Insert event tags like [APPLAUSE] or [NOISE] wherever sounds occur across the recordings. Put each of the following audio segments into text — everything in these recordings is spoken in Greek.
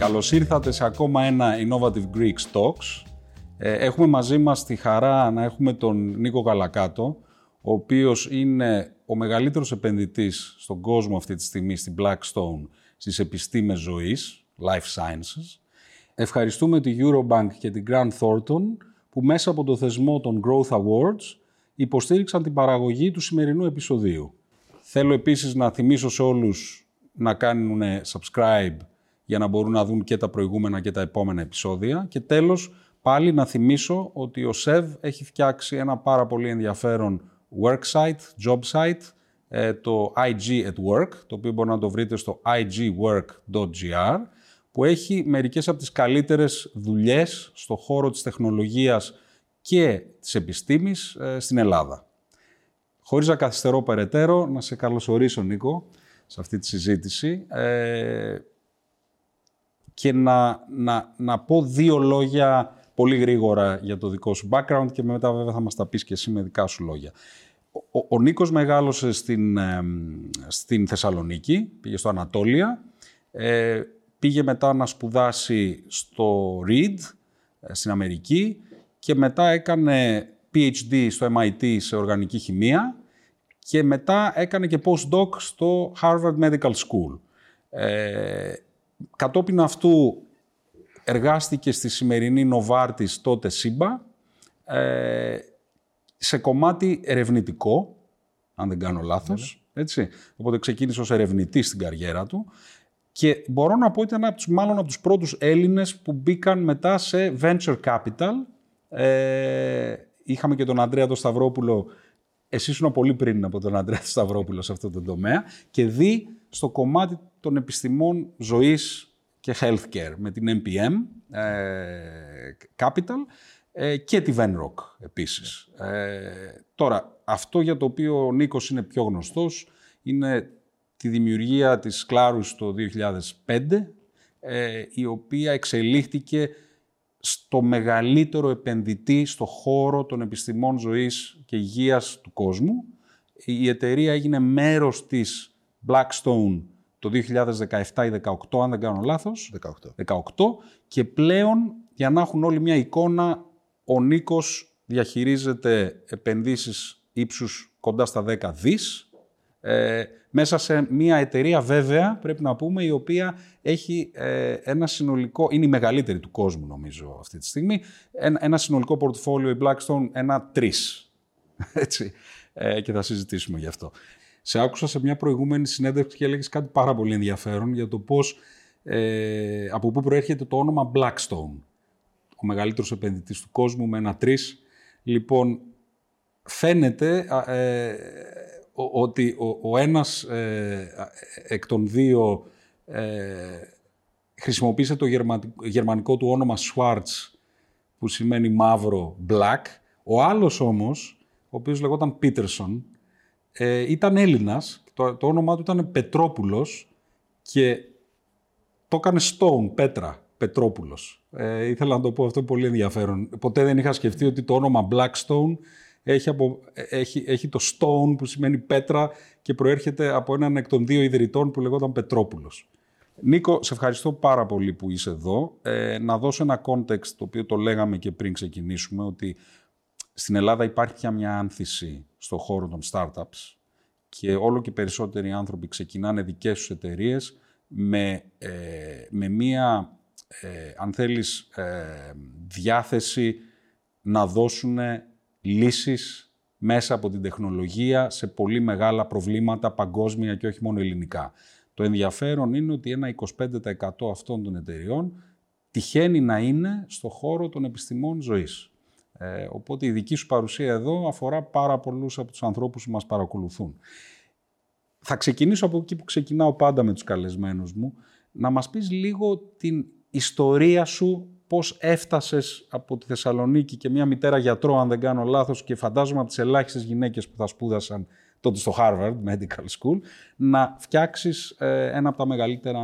Καλώς ήρθατε σε ακόμα ένα Innovative Greek Talks. Ε, έχουμε μαζί μας τη χαρά να έχουμε τον Νίκο Καλακάτο, ο οποίος είναι ο μεγαλύτερος επενδυτής στον κόσμο αυτή τη στιγμή, στην Blackstone, στις επιστήμες ζωής, Life Sciences. Ευχαριστούμε τη Eurobank και την Grant Thornton, που μέσα από το θεσμό των Growth Awards υποστήριξαν την παραγωγή του σημερινού επεισοδίου. Θέλω επίσης να θυμίσω σε όλους να κάνουν subscribe για να μπορούν να δουν και τα προηγούμενα και τα επόμενα επεισόδια. Και τέλος, πάλι να θυμίσω ότι ο ΣΕΒ έχει φτιάξει ένα πάρα πολύ ενδιαφέρον worksite, job site, ε, το IG at Work, το οποίο μπορεί να το βρείτε στο igwork.gr, που έχει μερικές από τις καλύτερες δουλειές στο χώρο της τεχνολογίας και της επιστήμης ε, στην Ελλάδα. Χωρίς να καθυστερώ περαιτέρω, να σε καλωσορίσω, Νίκο, σε αυτή τη συζήτηση ε, και να, να, να πω δύο λόγια πολύ γρήγορα για το δικό σου background και μετά βέβαια θα μας τα πεις και εσύ με δικά σου λόγια. Ο, ο Νίκος μεγάλωσε στην, στην Θεσσαλονίκη, πήγε στο Ανατόλια, ε, πήγε μετά να σπουδάσει στο Reed ε, στην Αμερική και μετά έκανε PhD στο MIT σε οργανική χημεία και μετά έκανε και postdoc στο Harvard Medical School. Ε, κατόπιν αυτού εργάστηκε στη σημερινή Novartis τότε ΣΥΜΠΑ ε, σε κομμάτι ερευνητικό, αν δεν κάνω λάθος. Ναι. Έτσι. Οπότε ξεκίνησε ως ερευνητής στην καριέρα του και μπορώ να πω ότι ήταν από τους, μάλλον από τους πρώτους Έλληνες που μπήκαν μετά σε venture capital. Ε, είχαμε και τον Ανδρέα τον Σταυρόπουλο, εσύ ήσουν πολύ πριν από τον Ανδρέα τον Σταυρόπουλο σε αυτό το τομέα και δει στο κομμάτι των επιστημών ζωής και healthcare με την MPM ε, Capital ε, και τη Venrock επίσης. Ε, τώρα, αυτό για το οποίο ο Νίκος είναι πιο γνωστός είναι τη δημιουργία της Κλάρους το 2005, ε, η οποία εξελίχθηκε στο μεγαλύτερο επενδυτή στο χώρο των επιστημών ζωής και υγείας του κόσμου. Η εταιρεία έγινε μέρος της Blackstone το 2017 ή 2018, αν δεν κάνω λάθος. 18. 18. Και πλέον, για να έχουν όλοι μια εικόνα, ο Νίκος διαχειρίζεται επενδύσεις ύψους κοντά στα 10 δις, ε, μέσα σε μια εταιρεία βέβαια, πρέπει να πούμε, η οποία έχει ε, ένα συνολικό, είναι η μεγαλύτερη του κόσμου νομίζω αυτή τη στιγμή, ένα, ένα συνολικό πορτοφόλιο η Blackstone, ένα τρεις. Έτσι. Ε, και θα συζητήσουμε γι' αυτό. Σε άκουσα σε μια προηγούμενη συνέντευξη και έλεγες κάτι πάρα πολύ ενδιαφέρον για το πώς, ε, από πού προέρχεται το όνομα Blackstone. Ο μεγαλύτερος επενδυτής του κόσμου με ένα τρεις. Λοιπόν, φαίνεται ε, ότι ο, ο ένας ε, εκ των δύο ε, χρησιμοποίησε το γερμανικό του όνομα Schwarz, που σημαίνει μαύρο, black. Ο άλλος όμως, ο οποίος λεγόταν Peterson, ε, ήταν Έλληνας, το, το όνομά του ήταν Πετρόπουλος και το έκανε Stone, Πέτρα, Πετρόπουλος. Ε, ήθελα να το πω αυτό πολύ ενδιαφέρον. Ποτέ δεν είχα σκεφτεί ότι το όνομα Blackstone έχει, από, έχει, έχει το stone που σημαίνει πέτρα και προέρχεται από έναν εκ των δύο ιδρυτών που λεγόταν Πετρόπουλος. Νίκο, σε ευχαριστώ πάρα πολύ που είσαι εδώ. Ε, να δώσω ένα context, το οποίο το λέγαμε και πριν ξεκινήσουμε, ότι στην Ελλάδα υπάρχει πια μια άνθηση στο χώρο των startups και όλο και περισσότεροι άνθρωποι ξεκινάνε δικές τους εταιρείες με, ε, με μία, ε, αν θέλεις, ε, διάθεση να δώσουν λύσεις μέσα από την τεχνολογία σε πολύ μεγάλα προβλήματα παγκόσμια και όχι μόνο ελληνικά. Το ενδιαφέρον είναι ότι ένα 25% αυτών των εταιριών τυχαίνει να είναι στο χώρο των επιστημών ζωής. Ε, οπότε η δική σου παρουσία εδώ αφορά πάρα πολλούς από τους ανθρώπους που μας παρακολουθούν. Θα ξεκινήσω από εκεί που ξεκινάω πάντα με τους καλεσμένους μου, να μας πεις λίγο την ιστορία σου πώς έφτασες από τη Θεσσαλονίκη και μια μητέρα γιατρό, αν δεν κάνω λάθος, και φαντάζομαι από τις ελάχιστες γυναίκες που θα σπούδασαν τότε στο Harvard Medical School, να φτιάξεις ε, ένα από τα μεγαλύτερα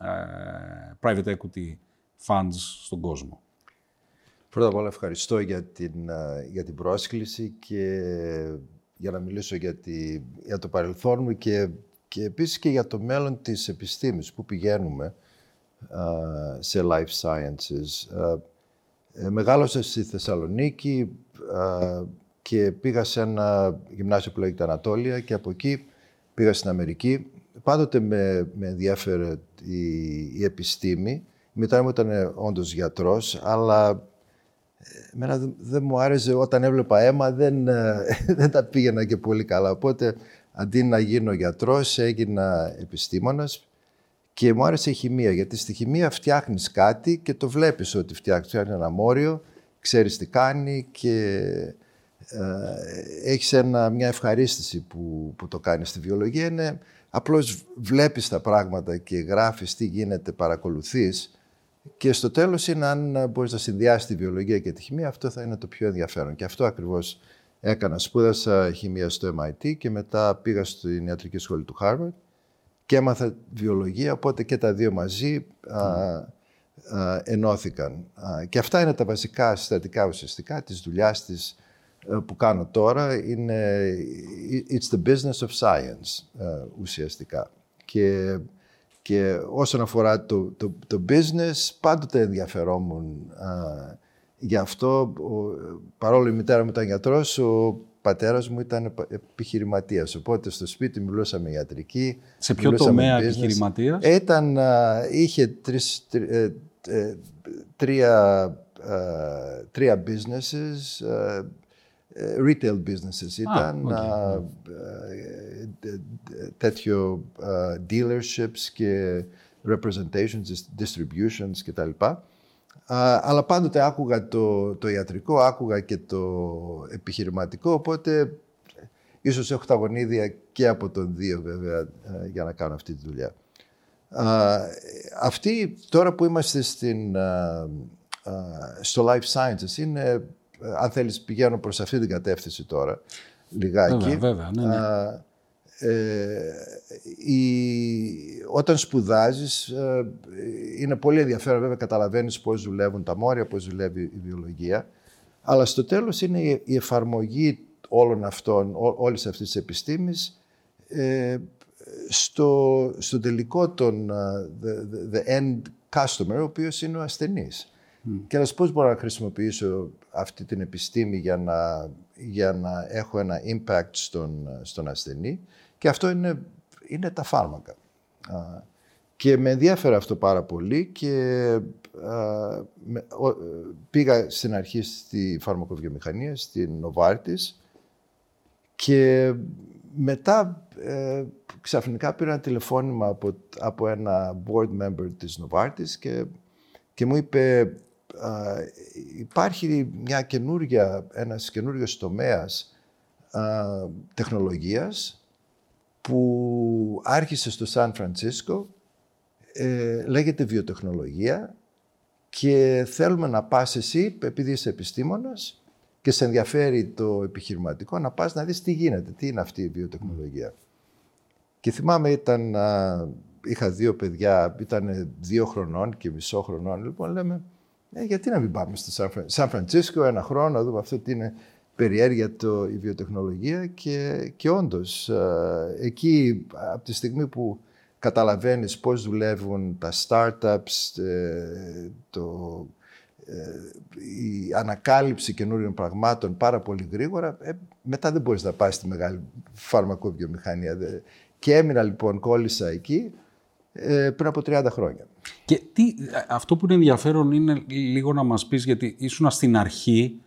ε, private equity funds στον κόσμο. Πρώτα απ' όλα ευχαριστώ για την, ε, για την πρόσκληση και για να μιλήσω για, τη, για το παρελθόν μου και, και επίσης και για το μέλλον της επιστήμης που πηγαίνουμε σε life sciences. Μεγάλωσα στη Θεσσαλονίκη και πήγα σε ένα γυμνάσιο που λέγεται Ανατόλια και από εκεί πήγα στην Αμερική. Πάντοτε με, με ενδιαφέρε η, η επιστήμη. Η μητέρα μου ήταν όντως γιατρός, αλλά Εμένα δεν μου άρεσε όταν έβλεπα αίμα, δεν, ε, [LAUGHS] δεν τα πήγαινα και πολύ καλά. Οπότε αντί να γίνω γιατρός, έγινα επιστήμονας και μου άρεσε η χημεία. Γιατί στη χημεία φτιάχνεις κάτι και το βλέπεις ότι φτιάχνεις. Φτιάχνεις ένα μόριο, ξέρεις τι κάνει και ε, έχεις ένα, μια ευχαρίστηση που, που το κάνεις. Στη βιολογία είναι απλώς βλέπεις τα πράγματα και γράφεις τι γίνεται, παρακολουθείς και στο τέλος είναι αν μπορείς να συνδυάσεις τη βιολογία και τη χημεία, αυτό θα είναι το πιο ενδιαφέρον. Και αυτό ακριβώς έκανα. Σπούδασα χημεία στο MIT και μετά πήγα στην ιατρική σχολή του Harvard και έμαθα βιολογία, οπότε και τα δύο μαζί α, ενώθηκαν. και αυτά είναι τα βασικά συστατικά ουσιαστικά της δουλειάς της ε, που κάνω τώρα. Είναι it's the business of science ε, ουσιαστικά. Και και όσον αφορά το, το, το business, πάντοτε ενδιαφερόμουν α, γι' αυτό. παρόλο η μητέρα μου ήταν γιατρός, ο πατέρας μου ήταν επιχειρηματίας. Οπότε στο σπίτι μιλούσαμε ιατρική. Σε ποιο τομέα επιχειρηματίας; Ήταν, είχε τρεις, ε, ε, τρία, τρία businesses, retail businesses ήταν, okay. τέτοιο dealerships και representations, distributions κτλ. Αλλά πάντοτε άκουγα το, το ιατρικό, άκουγα και το επιχειρηματικό, οπότε ίσως έχω τα γονίδια και από τον δύο βέβαια για να κάνω αυτή τη δουλειά. Αυτή τώρα που είμαστε στην, στο Life Sciences είναι ε, αν θέλεις πηγαίνω προς αυτή την κατεύθυνση τώρα, λιγάκι. Βέβαια, βέβαια, ναι, ναι. ε, η, όταν σπουδάζεις ε, είναι πολύ ενδιαφέρον βέβαια καταλαβαίνεις πώς δουλεύουν τα μόρια, πώς δουλεύει η βιολογία αλλά στο τέλος είναι η, εφαρμογή όλων αυτών, ό, όλης αυτής της επιστήμης ε, στο, στο τελικό των the, the end customer, ο οποίος είναι ο ασθενής. Και να σου πώς μπορώ να χρησιμοποιήσω αυτή την επιστήμη για να, για να έχω ένα impact στον, στον ασθενή. Και αυτό είναι, είναι τα φάρμακα. Και με ενδιαφέρει αυτό πάρα πολύ και πήγα στην αρχή στη φαρμακοβιομηχανία, στην Novartis και μετά ε, ξαφνικά πήρα ένα τηλεφώνημα από, από ένα board member της Novartis και, και μου είπε υπάρχει μια καινούργια, ένας καινούριος τομέας τεχνολογίας που άρχισε στο Σαν Φρανσίσκο, ε, λέγεται βιοτεχνολογία και θέλουμε να πας εσύ, επειδή είσαι επιστήμονας και σε ενδιαφέρει το επιχειρηματικό, να πας να δεις τι γίνεται, τι είναι αυτή η βιοτεχνολογία. Και θυμάμαι ήταν, είχα δύο παιδιά, ήταν δύο χρονών και μισό χρονών, λοιπόν λέμε, ε, γιατί να μην πάμε στο Σαν, Φραντσίσκο ένα χρόνο, να δούμε αυτό τι είναι περιέργεια το, η βιοτεχνολογία και, και όντως ε, εκεί από τη στιγμή που καταλαβαίνεις πώς δουλεύουν τα startups, ε, το, η ανακάλυψη καινούριων πραγμάτων πάρα πολύ γρήγορα, μετά δεν μπορείς να πας στη μεγάλη φαρμακοβιομηχανία. Και έμεινα λοιπόν, κόλλησα εκεί ε, πριν από 30 χρόνια. Και τι, αυτό που είναι ενδιαφέρον είναι λίγο να μας πεις, γιατί ήσουν στην αρχή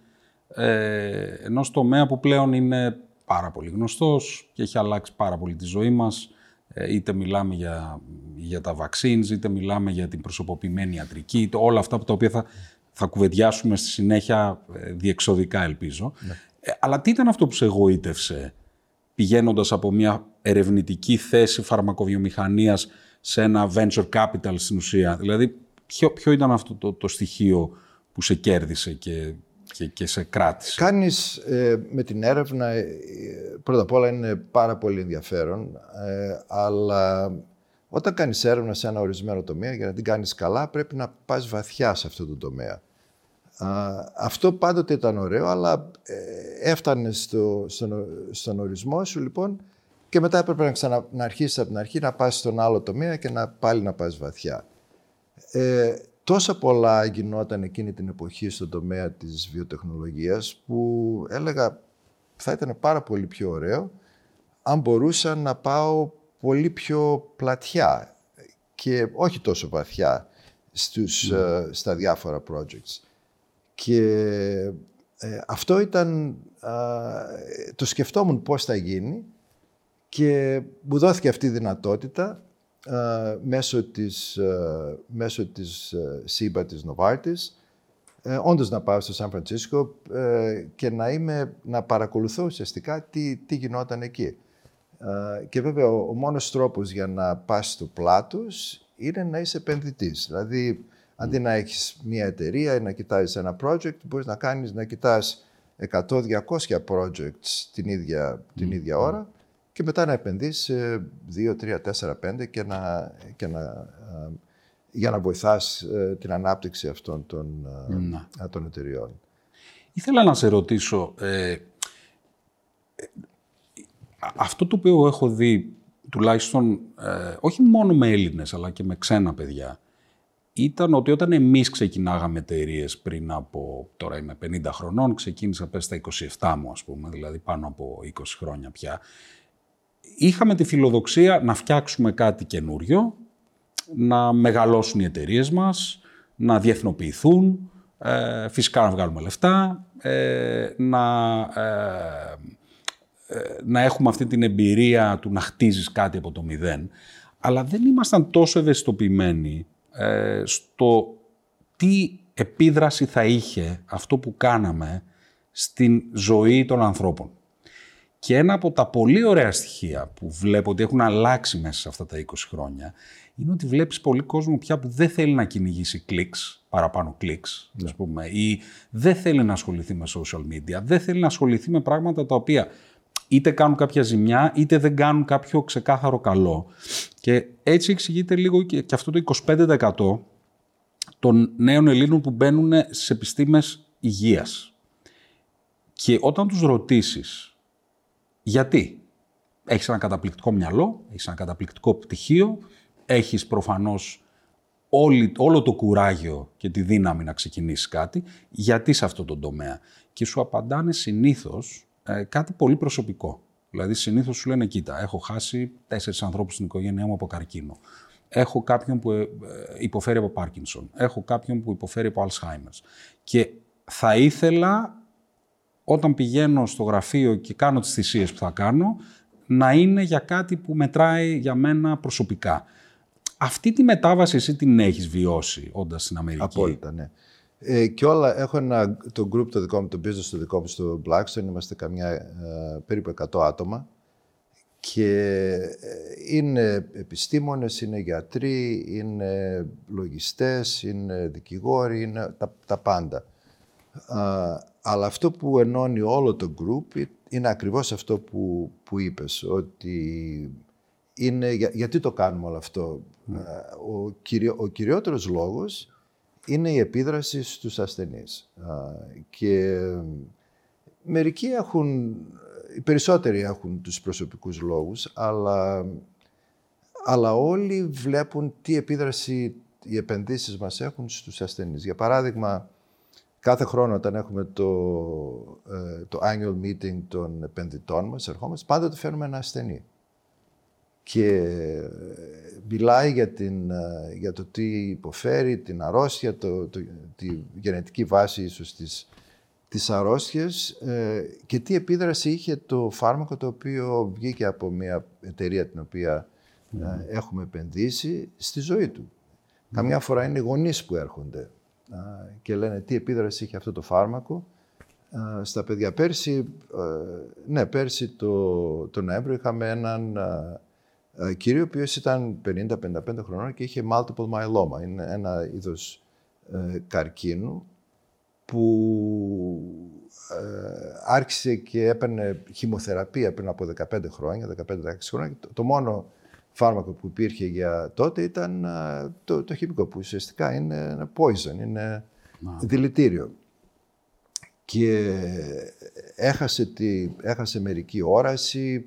ε, ενός τομέα που πλέον είναι πάρα πολύ γνωστός και έχει αλλάξει πάρα πολύ τη ζωή μας. Ε, είτε μιλάμε για, για τα vaccines, είτε μιλάμε για την προσωποποιημένη ιατρική, είτε όλα αυτά που τα οποία θα, θα κουβεντιάσουμε στη συνέχεια ε, διεξοδικά ελπίζω. Ναι. Ε, αλλά τι ήταν αυτό που σε εγωίτευσε πηγαίνοντας από μια ερευνητική θέση φαρμακοβιομηχανίας σε ένα venture capital στην ουσία. Δηλαδή, ποιο, ποιο ήταν αυτό το, το στοιχείο που σε κέρδισε και, και, και σε κράτησε; Κάνεις ε, με την έρευνα, ε, πρώτα απ' όλα είναι πάρα πολύ ενδιαφέρον, ε, αλλά όταν κάνεις έρευνα σε ένα ορισμένο τομέα, για να την κάνεις καλά, πρέπει να πας βαθιά σε αυτό το τομέα. αυτό πάντοτε ήταν ωραίο, αλλά έφτανε στο, στον, στον ορισμό σου, λοιπόν, και μετά έπρεπε να, ξανα, να αρχίσεις από την αρχή να πας στον άλλο τομέα και να πάλι να πας βαθιά. Ε, τόσα πολλά γινόταν εκείνη την εποχή στον τομέα της βιοτεχνολογίας που έλεγα θα ήταν πάρα πολύ πιο ωραίο αν μπορούσα να πάω πολύ πιο πλατιά και όχι τόσο βαθιά στους, ναι. ε, στα διάφορα projects. Και ε, αυτό ήταν, το σκεφτόμουν πώς θα γίνει και μου δόθηκε αυτή η δυνατότητα μέσω της, μέσω της ΣΥΠΑ της Νοβάρτης ε, όντως να πάω στο Σαν Φρανσίσκο ε, και να, είμαι, να παρακολουθώ ουσιαστικά τι, τι γινόταν εκεί. Ε, και βέβαια ο, ο μόνος τρόπος για να πας στο πλάτος είναι να είσαι επενδυτής. Δηλαδή, αντί να έχεις μια εταιρεία ή να κοιτάζεις ένα project, μπορείς να κάνεις να κοιτάς 100-200 projects την ίδια, την ίδια ώρα και μετά να επενδύσεις σε 2, 3, 4, 5 και να, και να για να βοηθάς ε, την ανάπτυξη αυτών των, ε, των εταιριών. Ήθελα να σε ρωτήσω, ε, αυτό το οποίο έχω δει, τουλάχιστον όχι μόνο με Έλληνες, αλλά και με ξένα παιδιά, ήταν ότι όταν εμείς ξεκινάγαμε εταιρείες πριν από, τώρα είμαι 50 χρονών, ξεκίνησα πες στα 27 μου ας πούμε, δηλαδή πάνω από 20 χρόνια πια, είχαμε τη φιλοδοξία να φτιάξουμε κάτι καινούριο, να μεγαλώσουν οι εταιρείες μας, να διεθνοποιηθούν, ε, φυσικά να βγάλουμε λεφτά, ε, να, ε, να έχουμε αυτή την εμπειρία του να χτίζεις κάτι από το μηδέν. Αλλά δεν ήμασταν τόσο ευαισθητοποιημένοι στο τι επίδραση θα είχε αυτό που κάναμε στην ζωή των ανθρώπων. Και ένα από τα πολύ ωραία στοιχεία που βλέπω ότι έχουν αλλάξει μέσα σε αυτά τα 20 χρόνια είναι ότι βλέπεις πολύ κόσμο πια που δεν θέλει να κυνηγήσει κλικς, παραπάνω κλικς, ναι. πούμε, ή δεν θέλει να ασχοληθεί με social media, δεν θέλει να ασχοληθεί με πράγματα τα οποία είτε κάνουν κάποια ζημιά, είτε δεν κάνουν κάποιο ξεκάθαρο καλό. Και έτσι εξηγείται λίγο και, και αυτό το 25% των νέων Ελλήνων που μπαίνουν στις επιστήμες υγείας. Και όταν τους ρωτήσεις γιατί, έχεις ένα καταπληκτικό μυαλό, έχεις ένα καταπληκτικό πτυχίο, έχεις προφανώς όλη, όλο το κουράγιο και τη δύναμη να ξεκινήσεις κάτι, γιατί σε αυτό το τομέα; Και σου απαντάνε συνήθως ε, κάτι πολύ προσωπικό. Δηλαδή συνήθως σου λένε, κοίτα, έχω χάσει τέσσερις ανθρώπους στην οικογένειά μου από καρκίνο. Έχω κάποιον που ε, υποφέρει από Πάρκινσον. Έχω κάποιον που υποφέρει από Alzheimer's. Και θα ήθελα όταν πηγαίνω στο γραφείο και κάνω τις θυσίες που θα κάνω, να είναι για κάτι που μετράει για μένα προσωπικά. Αυτή τη μετάβαση εσύ την έχεις βιώσει όντας στην Αμερική; Απόλυτα, ναι. Ε, και όλα, έχω ένα, το group το δικό μου, το business το δικό μου στο Blackstone, είμαστε καμιά ε, περίπου 100 άτομα και ε, είναι επιστήμονες, είναι γιατροί, είναι λογιστές, είναι δικηγόροι, είναι τα, τα πάντα. Αλλά αυτό που ενώνει όλο το group είναι ακριβώς αυτό που, που είπες, ότι είναι, γιατί το κάνουμε όλο αυτό; Ναι. Ο, κυριο, ο κυριότερος λόγος είναι η επίδραση στους ασθενείς. Και μερικοί έχουν, οι περισσότεροι έχουν τους προσωπικούς λόγους, αλλά, αλλά όλοι βλέπουν τι επίδραση οι επενδύσεις μας έχουν στους ασθενείς. Για παράδειγμα, κάθε χρόνο όταν έχουμε το, ε, το annual meeting των επενδυτών μας, ερχόμαστε, πάντα το φέρνουμε ένα ασθενή. Και μιλάει για, την, για το τι υποφέρει, την αρρώστια, το, το, τη γενετική βάση ίσως της, της αρρώστιας ε, και τι επίδραση είχε το φάρμακο το οποίο βγήκε από μια εταιρεία την οποία ε, έχουμε επενδύσει στη ζωή του. Καμιά φορά είναι οι γονείς που έρχονται και λένε τι επίδραση είχε αυτό το φάρμακο στα παιδιά. Πέρσι, ε, ναι, πέρσι το, το Νοέμβριο είχαμε έναν ε, κύριο ο οποίος ήταν 50-55 χρονών και είχε multiple myeloma. Είναι ένα είδος ε, καρκίνου που ε, άρχισε και έπαιρνε χημοθεραπεία πριν από 15 χρόνια, 15-16 χρόνια. Το, μόνο φάρμακο που υπήρχε για τότε ήταν το, το χημικό, που ουσιαστικά είναι poison, είναι δηλητήριο. Και έχασε, τη, έχασε μερική όραση,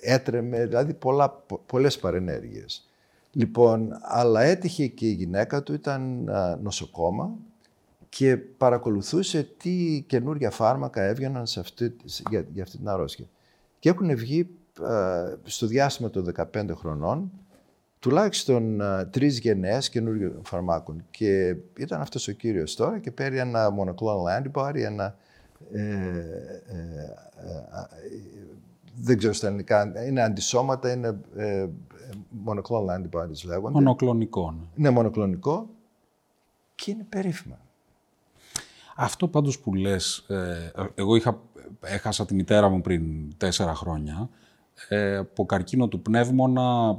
έτρεμε, δηλαδή πολλά, πολλές παρενέργειες. Λοιπόν, αλλά έτυχε και η γυναίκα του, ήταν νοσοκόμα και παρακολουθούσε τι καινούργια φάρμακα έβγαιναν σε αυτή, για, για αυτή την αρρώστια. Και έχουν βγει στο διάστημα των 15 χρονών τουλάχιστον τρεις γενναίες καινούργιων φαρμάκων. Και ήταν αυτός ο κύριος τώρα και παίρνει ένα monoclonal antibody, ένα. Ε, ε, ε, δεν ξέρω στα ελληνικά, είναι αντισώματα, είναι ε, monoclonal antibodies λέγονται. Μονοκλονικό. Ναι, μονοκλονικό και είναι περίφημα. Αυτό πάντως που λες, εγώ είχα, έχασα τη μητέρα μου πριν τέσσερα χρόνια, από καρκίνο του πνεύμονα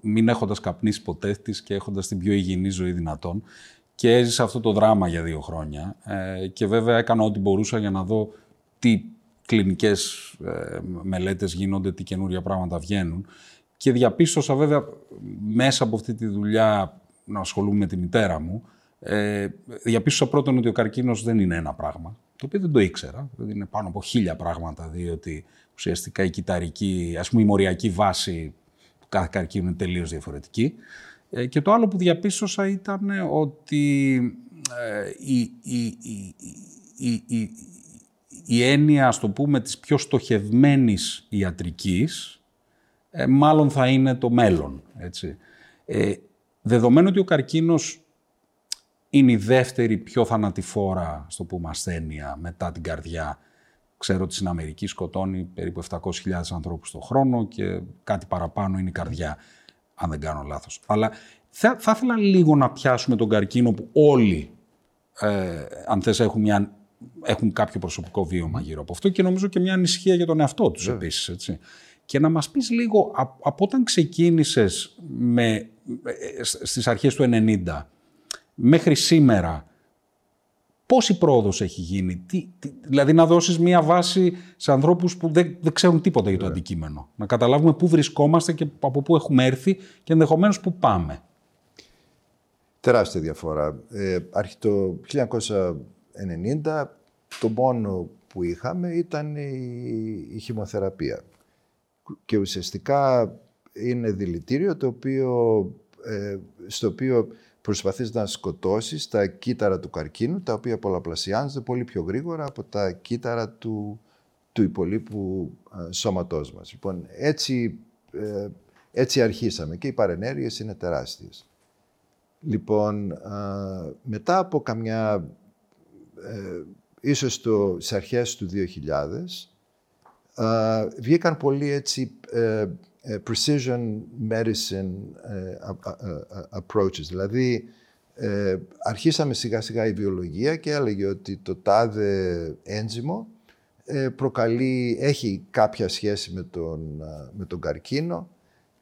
μην έχοντας καπνίσει ποτέ της και έχοντας την πιο υγιεινή ζωή δυνατόν. Και έζησα αυτό το δράμα για δύο χρόνια. Ε, και βέβαια έκανα ό,τι μπορούσα για να δω τι κλινικές ε, μελέτες γίνονται, τι καινούρια πράγματα βγαίνουν. Και διαπίστωσα βέβαια μέσα από αυτή τη δουλειά να ασχολούμαι με τη μητέρα μου, ε, διαπίστωσα πρώτον ότι ο καρκίνος δεν είναι ένα πράγμα, το οποίο δεν το ήξερα. Δηλαδή είναι πάνω από χίλια πράγματα, διότι ουσιαστικά η κυταρική, ας πούμε η μοριακή βάση κάθε καρκίνο είναι τελείως διαφορετική. Ε, και το άλλο που διαπίστωσα ήταν ότι ε, η, η, η, η, η έννοια, ας το πούμε, της πιο στοχευμένης ιατρικής, ε, μάλλον θα είναι το μέλλον. Έτσι. Ε, δεδομένου ότι ο καρκίνος είναι η δεύτερη πιο θανατηφόρα, στο πούμε, ασθένεια μετά την καρδιά Ξέρω ότι στην Αμερική σκοτώνει περίπου 700.000 ανθρώπους το χρόνο και κάτι παραπάνω είναι η καρδιά, αν δεν κάνω λάθος. Αλλά θα, θα ήθελα λίγο να πιάσουμε τον καρκίνο που όλοι, ε, αν θες, έχουν, μια, έχουν κάποιο προσωπικό βίωμα γύρω από αυτό και νομίζω και μια ανησυχία για τον εαυτό τους yeah. επίσης. Έτσι. Και να μας πεις λίγο, από όταν ξεκίνησες με, ε, στις αρχές του 90 μέχρι σήμερα, Πόση πρόοδος έχει γίνει, τι, δηλαδή να δώσεις μία βάση σε ανθρώπους που δεν, δεν ξέρουν τίποτα για το yeah. Ναι. αντικείμενο. Να καταλάβουμε πού βρισκόμαστε και από πού έχουμε έρθει και ενδεχομένως πού πάμε. Τεράστια διαφορά. Ε, το 1990 το μόνο που είχαμε ήταν η, η χημοθεραπεία. Και ουσιαστικά είναι δηλητήριο το οποίο, ε, στο οποίο προσπαθείς να σκοτώσεις τα κύτταρα του καρκίνου, τα οποία πολλαπλασιάζονται πολύ πιο γρήγορα από τα κύτταρα του, του υπολείπου α, σώματός μας. Λοιπόν, έτσι, ε, έτσι αρχίσαμε και οι παρενέργειες είναι τεράστιες. Λοιπόν, μετά από καμιά, ε, ίσως το, στις αρχές του 2000, βγήκαν πολύ έτσι ε, ε, precision medicine ε, approaches. Δηλαδή, ε, αρχίσαμε σιγά σιγά η βιολογία και έλεγε ότι το τάδε ένζυμο προκαλεί, έχει κάποια σχέση με τον, με τον καρκίνο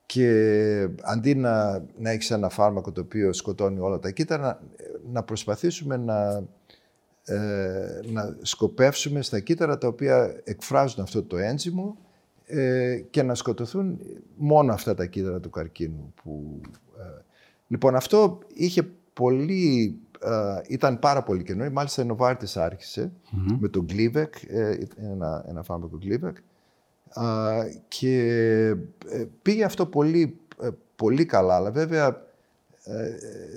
και αντί να, να έχεις ένα φάρμακο το οποίο σκοτώνει όλα τα κύτταρα, να, να προσπαθήσουμε να, να σκοπεύσουμε στα κύτταρα τα οποία εκφράζουν αυτό το ένζυμο ε, και να σκοτωθούν μόνο αυτά τα κύτταρα του καρκίνου. Που, ε, λοιπόν, αυτό είχε πολύ, ε, ήταν πάρα πολύ καινούριο. Μάλιστα, η Νοβάρτης με το Gleevec, ένα, ένα φάρμακο Gleevec, και πήγε αυτό πολύ, πολύ καλά. Αλλά βέβαια,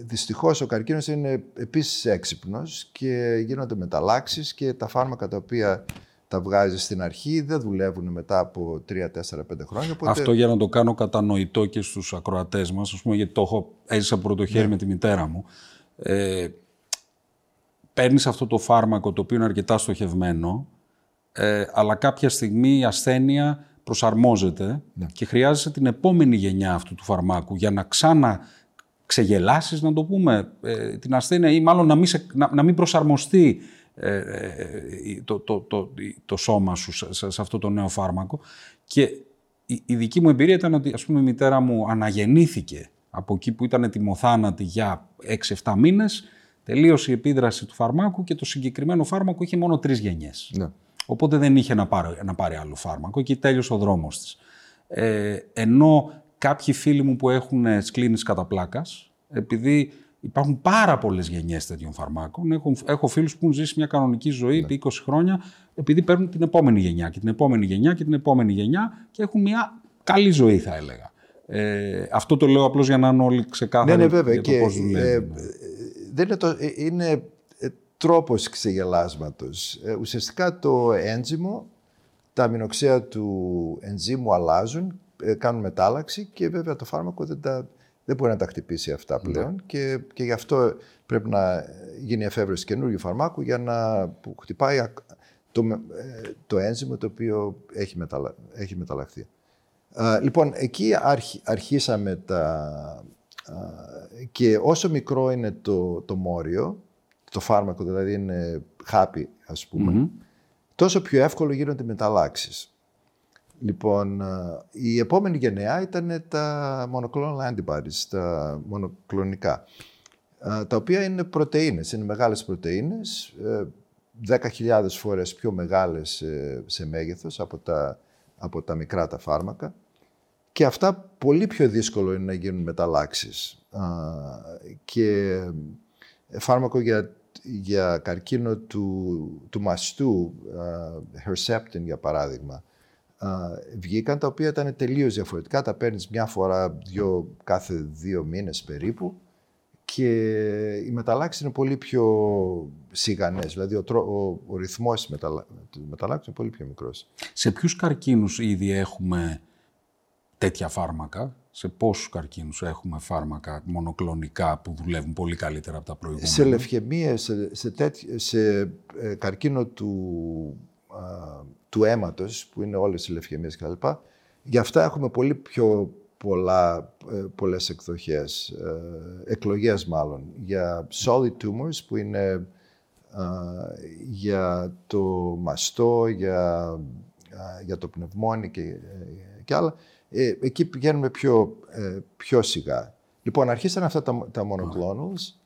δυστυχώς ο καρκίνος είναι επίσης έξυπνος και γίνονται μεταλλάξεις και τα φάρμακα τα οποία τα βγάζει στην αρχή, δεν δουλεύουν μετά από 3, 4, 5 χρόνια. Οπότε... Αυτό για να το κάνω κατανοητό και στους ακροατές μας, ας πούμε, γιατί το έχω έζησα πρώτο χέρι ναι. με τη μητέρα μου. Ε, Παίρνεις αυτό το φάρμακο το οποίο είναι αρκετά στοχευμένο, ε, αλλά κάποια στιγμή η ασθένεια προσαρμόζεται ναι. και χρειάζεσαι την επόμενη γενιά αυτού του φαρμάκου για να ξανά ξεγελάσεις, να το πούμε, ε, την ασθένεια ή μάλλον να μην, να, να μην προσαρμοστεί ε, ε, το, το, το, το σώμα σου σε, σε, αυτό το νέο φάρμακο. Και η, η, δική μου εμπειρία ήταν ότι ας πούμε η μητέρα μου αναγεννήθηκε από εκεί που ήταν ετοιμοθάνατη για 6-7 μήνες, τελείωσε η επίδραση του φαρμάκου και το συγκεκριμένο φάρμακο είχε μόνο τρεις γενιές. Ναι. Οπότε δεν είχε να πάρει, να πάρει άλλο φάρμακο και τέλειωσε ο δρόμος της. Ε, ενώ κάποιοι φίλοι μου που έχουν σκλήνεις κατά πλάκας, επειδή Υπάρχουν πάρα πολλές γενιές τέτοιων φαρμάκων. Έχω, έχω φίλους που έχουν ζήσει μια κανονική ζωή επί 20 χρόνια, επειδή παίρνουν την επόμενη γενιά και την επόμενη γενιά και την επόμενη γενιά και έχουν μια καλή ζωή, θα έλεγα. Ε, αυτό το λέω απλώς για να είναι όλοι ξεκάθαροι ναι, ναι, βέβαια. για το και, πώς δουλεύει. ε, ναι. δεν είναι, το, ε, είναι ε, τρόπος ξεγελάσματος. Ε, ουσιαστικά το ένζυμο, τα αμινοξέα του ενζύμου αλλάζουν, ε, κάνουν μετάλλαξη και βέβαια το φάρμακο δεν, τα, δεν μπορεί να τα χτυπήσει αυτά Ναι. πλέον και, και γι' αυτό πρέπει να γίνει εφεύρεση καινούργιου φαρμάκου για να που χτυπάει ακ- το, με- ε, το ένζυμο το οποίο έχει, μεταλλα, έχει μεταλλαχθεί. Α, λοιπόν, εκεί αρχ- αρχίσαμε τα... α, και όσο μικρό είναι το, το μόριο, το φάρμακο δηλαδή είναι χάπι ας πούμε, Μμμ. τόσο πιο εύκολο γίνονται οι μεταλλάξεις. Λοιπόν, α, η επόμενη γενεά ήταν τα monoclonal antibodies, τα μονοκλονικά, α, τα οποία είναι πρωτεΐνες, είναι μεγάλες πρωτεΐνες, ε, 10.000 φορές πιο μεγάλες ε, σε μέγεθος από τα, από τα μικρά τα φάρμακα και αυτά πολύ πιο δύσκολο είναι να γίνουν μεταλλάξεις. Α, και ε, φάρμακο για, για καρκίνο του, του μαστού, α, Herceptin για παράδειγμα, α, βγήκαν τα οποία ήταν τελείως διαφορετικά. Τα παίρνεις μια φορά δυο, κάθε δύο μήνες περίπου και οι μεταλλάξεις είναι πολύ πιο σιγανές. Δηλαδή ο, τρό- ο, ο ρυθμός της μεταλλα, της μεταλλάξης είναι πολύ πιο μικρός. Σε ποιους καρκίνους ήδη έχουμε τέτοια φάρμακα, σε πόσους καρκίνους έχουμε φάρμακα μονοκλονικά που δουλεύουν πολύ καλύτερα από τα προηγούμενα; Σε λευχαιμίες, σε, σε, τέτοι- σε ε, καρκίνο του, α, του αίματος, που είναι όλες οι λευχαιμίες κλπ. Γι' αυτά έχουμε πολύ πιο πολλά, ε, πολλές εκδοχές, ε, εκλογές μάλλον, για solid tumors που είναι α, για το μαστό, για, α, για το πνευμόνι και, ε, και άλλα. Ε, εκεί πηγαίνουμε πιο, ε, πιο σιγά. Λοιπόν, αρχίσαν αυτά τα, τα monoclonals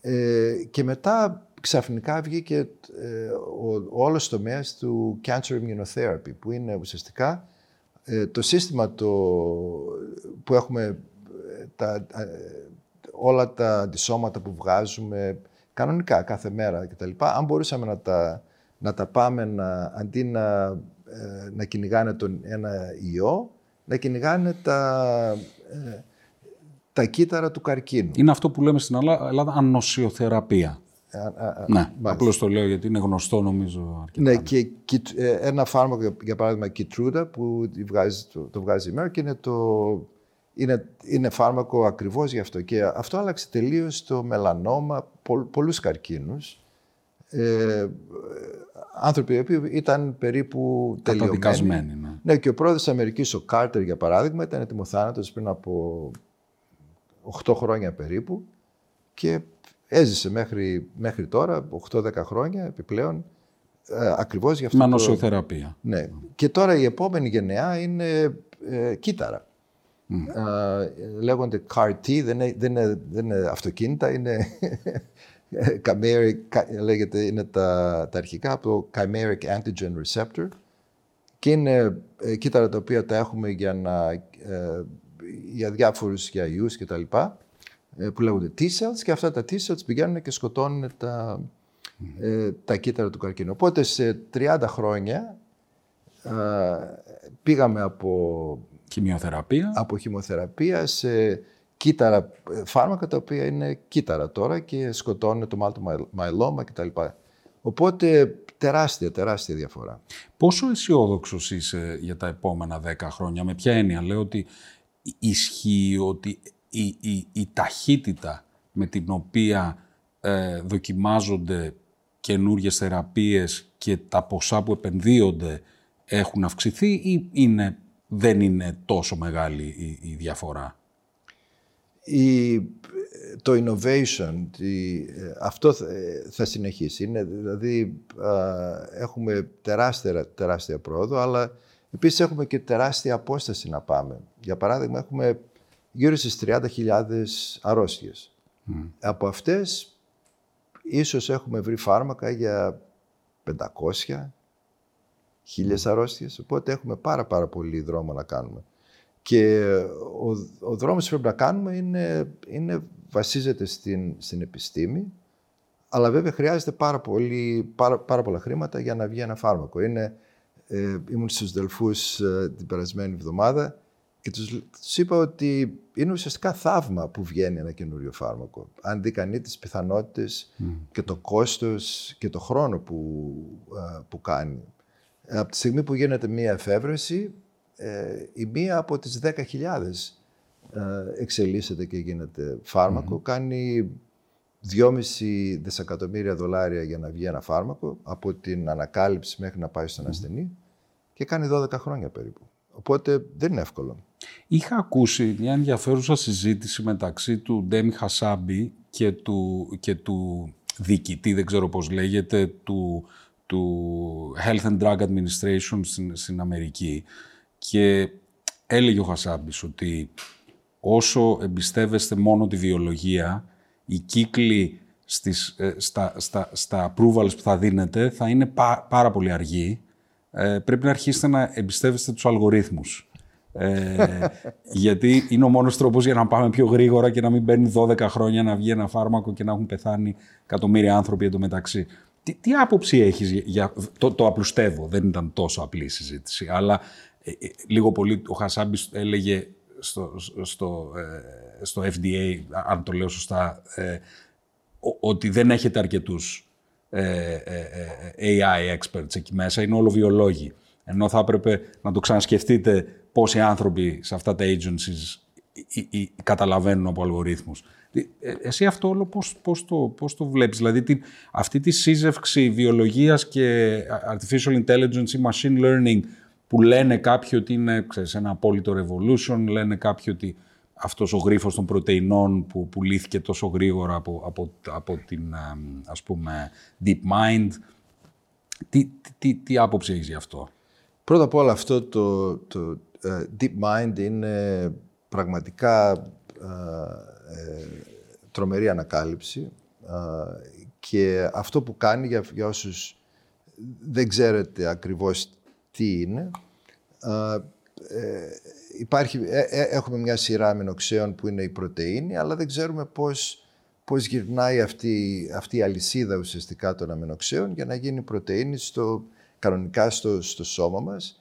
ε, και μετά ξαφνικά βγήκε ε, ο, ο όλος τομέας του cancer immunotherapy που είναι ουσιαστικά ε, το σύστημα το, που έχουμε ε, τα, ε, όλα τα αντισώματα που βγάζουμε κανονικά κάθε μέρα κτλ. Αν μπορούσαμε να τα, να τα πάμε να, αντί να, ε, να κυνηγάνε τον ένα ιό, να κυνηγάνε τα, ε, τα κύτταρα του καρκίνου. Είναι αυτό που λέμε στην Ελλάδα Ελλάδα ανοσιοθεραπεία. Α, α, α, Ναι, μάλιστα. απλώς το λέω γιατί είναι γνωστό νομίζω αρκετά. Ναι, και Kit- ε, ένα φάρμακο, για- για παράδειγμα, Keytruda, που τη βγάζει, το, το βγάζει η Merck, είναι, το, είναι, είναι φάρμακο ακριβώς γι' αυτό. Και αυτό άλλαξε τελείως το μελανόμα, πολλ, πολλούς καρκίνους. Ε, άνθρωποι οι οποίοι ήταν περίπου τελειωμένοι. Καταδικασμένοι, ναι. Ναι, και ο πρόεδρος της Αμερικής, ο Κάρτερ, για παράδειγμα, ήταν ετοιμοθάνατος πριν από 8 χρόνια περίπου και έζησε μέχρι, μέχρι τώρα, 8-10 χρόνια επιπλέον, ε, ακριβώς για αυτό Με το... ανοσιοθεραπεία. Ναι. Και τώρα η επόμενη γενεά είναι ε, κύτταρα. Ε, λέγονται CAR-T, δεν είναι, δεν, είναι, δεν είναι αυτοκίνητα, είναι [LAUGHS] chimeric, κα- λέγεται, είναι τα, τα αρχικά από το Chimeric Antigen Receptor και είναι ε, κύτταρα τα οποία τα έχουμε για, να, ε, για διάφορους για ιούς και τα λοιπά, ε, που λέγονται T-cells και αυτά τα T-cells πηγαίνουν και σκοτώνουν τα, ε, τα κύτταρα του καρκίνου. Οπότε σε 30 χρόνια ε, πήγαμε από, Χημειοθεραπεία. από χημοθεραπεία σε κύτταρα ε, φάρμακα τα οποία είναι κύτταρα τώρα και σκοτώνουν το multiple myeloma κτλ. Οπότε τεράστια, τεράστια διαφορά. Πόσο αισιόδοξος είσαι για τα επόμενα 10 χρόνια, με ποια έννοια; Λέω ότι ισχύει ότι η, η, η ταχύτητα με την οποία ε, δοκιμάζονται καινούριε θεραπείες και τα ποσά που επενδύονται έχουν αυξηθεί ή είναι, δεν είναι τόσο μεγάλη η, η διαφορά; Η, το innovation, τη, αυτό θα, θα συνεχίσει. Είναι, δηλαδή, α, έχουμε τεράστια, τεράστια πρόοδο, αλλά επίσης έχουμε και τεράστια απόσταση να πάμε. Για παράδειγμα, έχουμε γύρω στις 30.000 αρρώστιες. Από αυτές, ίσως έχουμε βρει φάρμακα για 500, χίλιες αρρώστιες, οπότε έχουμε πάρα πάρα πολύ δρόμο να κάνουμε. Και ο, ο δρόμος που πρέπει να κάνουμε είναι, είναι βασίζεται στην, στην επιστήμη, αλλά βέβαια χρειάζεται πάρα, πολύ, πάρα, πάρα πολλά χρήματα για να βγει ένα φάρμακο. Είναι, ε, ήμουν στους Δελφούς ε, την περασμένη εβδομάδα, και τους, τους, είπα ότι είναι ουσιαστικά θαύμα που βγαίνει ένα καινούριο φάρμακο. Αν δει κανεί τις πιθανότητες και το κόστος και το χρόνο που, που κάνει. Από τη στιγμή που γίνεται μία εφεύρεση, ε, η μία από τις 10.000 ε, εξελίσσεται και γίνεται φάρμακο, κάνει 2,5 δισεκατομμύρια δολάρια για να βγει ένα φάρμακο, από την ανακάλυψη μέχρι να πάει στον ασθενή και κάνει 12 χρόνια περίπου. Οπότε δεν είναι εύκολο. Είχα ακούσει μια ενδιαφέρουσα συζήτηση μεταξύ του Ντέμι Χασάμπη και του, και του διοικητή, δεν ξέρω πώς λέγεται, του, του Health and Drug Administration στην, στην Αμερική. Και έλεγε ο Χασάμπης ότι όσο εμπιστεύεστε μόνο τη βιολογία, οι κύκλοι στις, ε, στα, στα, στα approvals που θα δίνετε θα είναι πάρα πολύ αργοί. Ε, πρέπει να αρχίσετε να εμπιστεύεστε τους αλγορίθμους. Ε, [LAUGHS] γιατί είναι ο μόνος τρόπος για να πάμε πιο γρήγορα και να μην παίρνει 12 χρόνια να βγει ένα φάρμακο και να έχουν πεθάνει εκατομμύρια άνθρωποι εντωμεταξύ. Τι, τι άποψη έχεις για... Το, το απλουστεύω, δεν ήταν τόσο απλή η συζήτηση, αλλά ε, ε, λίγο πολύ ο Χασάμπης έλεγε στο, στο, ε, στο FDA, αν το λέω σωστά, ε, ότι δεν έχετε αρκετούς ε, AI experts εκεί μέσα, είναι όλο βιολόγοι. Ενώ θα έπρεπε να το ξανασκεφτείτε πόσοι άνθρωποι σε αυτά τα agencies καταλαβαίνουν από αλγορίθμους. Εσύ αυτό όλο πώς, πώς, το, πώς το βλέπεις, δηλαδή την, αυτή τη σύζευξη βιολογίας και artificial intelligence ή machine learning που λένε κάποιοι ότι είναι ξέρεις, ένα απόλυτο revolution, λένε κάποιοι ότι αυτός ο γρίφος των πρωτεϊνών που πουλήθηκε τόσο γρήγορα από, από, από την ας πούμε deep mind. Τι, τι, τι άποψη έχεις γι' αυτό; Πρώτα απ' όλα αυτό το, το uh, deep mind είναι πραγματικά uh, τρομερή ανακάλυψη και αυτό που κάνει για, για όσους δεν ξέρετε ακριβώς τι είναι. Ε, υπάρχει, ε, ε, έχουμε μια σειρά αμινοξέων που είναι η πρωτεΐνη, αλλά δεν ξέρουμε πώς, πώς γυρνάει αυτή, αυτή η αλυσίδα ουσιαστικά των αμινοξέων για να γίνει πρωτεΐνη στο, κανονικά στο, στο σώμα μας.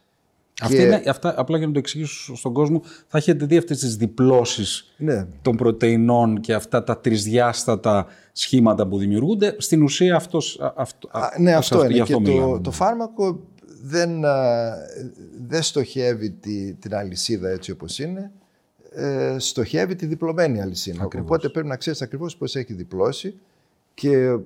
Αυτή είναι, αυτά, απλά για να το εξηγήσω στον κόσμο, θα έχετε δει αυτές τις διπλώσεις ναι. των πρωτεϊνών και αυτά τα τρισδιάστατα σχήματα που δημιουργούνται. Στην ουσία αυτός, αυτό, ναι, αυτό, αυτό είναι. και το, το φάρμακο δεν, δεν στοχεύει τη, την αλυσίδα έτσι όπως είναι, ε, στοχεύει τη διπλωμένη αλυσίδα. Ακριβώς. Οπότε πρέπει να ξέρεις ακριβώς πώς έχει διπλώσει και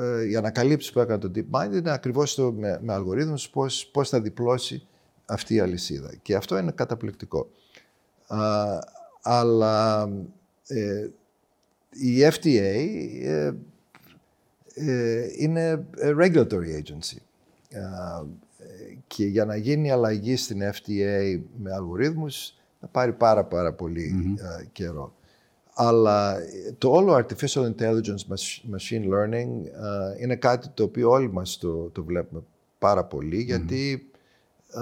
ε, οι ανακαλύψεις που έκανε το DeepMind είναι ακριβώς το, με, με αλγορίθμους πώς, πώς θα διπλώσει αυτή η αλυσίδα. Και αυτό είναι καταπληκτικό. αλλά ε, η FDA ε, ε, είναι regulatory agency. Και για να γίνει αλλαγή στην FDA με αλγορίθμους θα πάρει πάρα πάρα ε, καιρό. Αλλά το όλο artificial intelligence, machine learning ε, είναι κάτι το οποίο όλοι μας το, το βλέπουμε πάρα πολύ γιατί ε,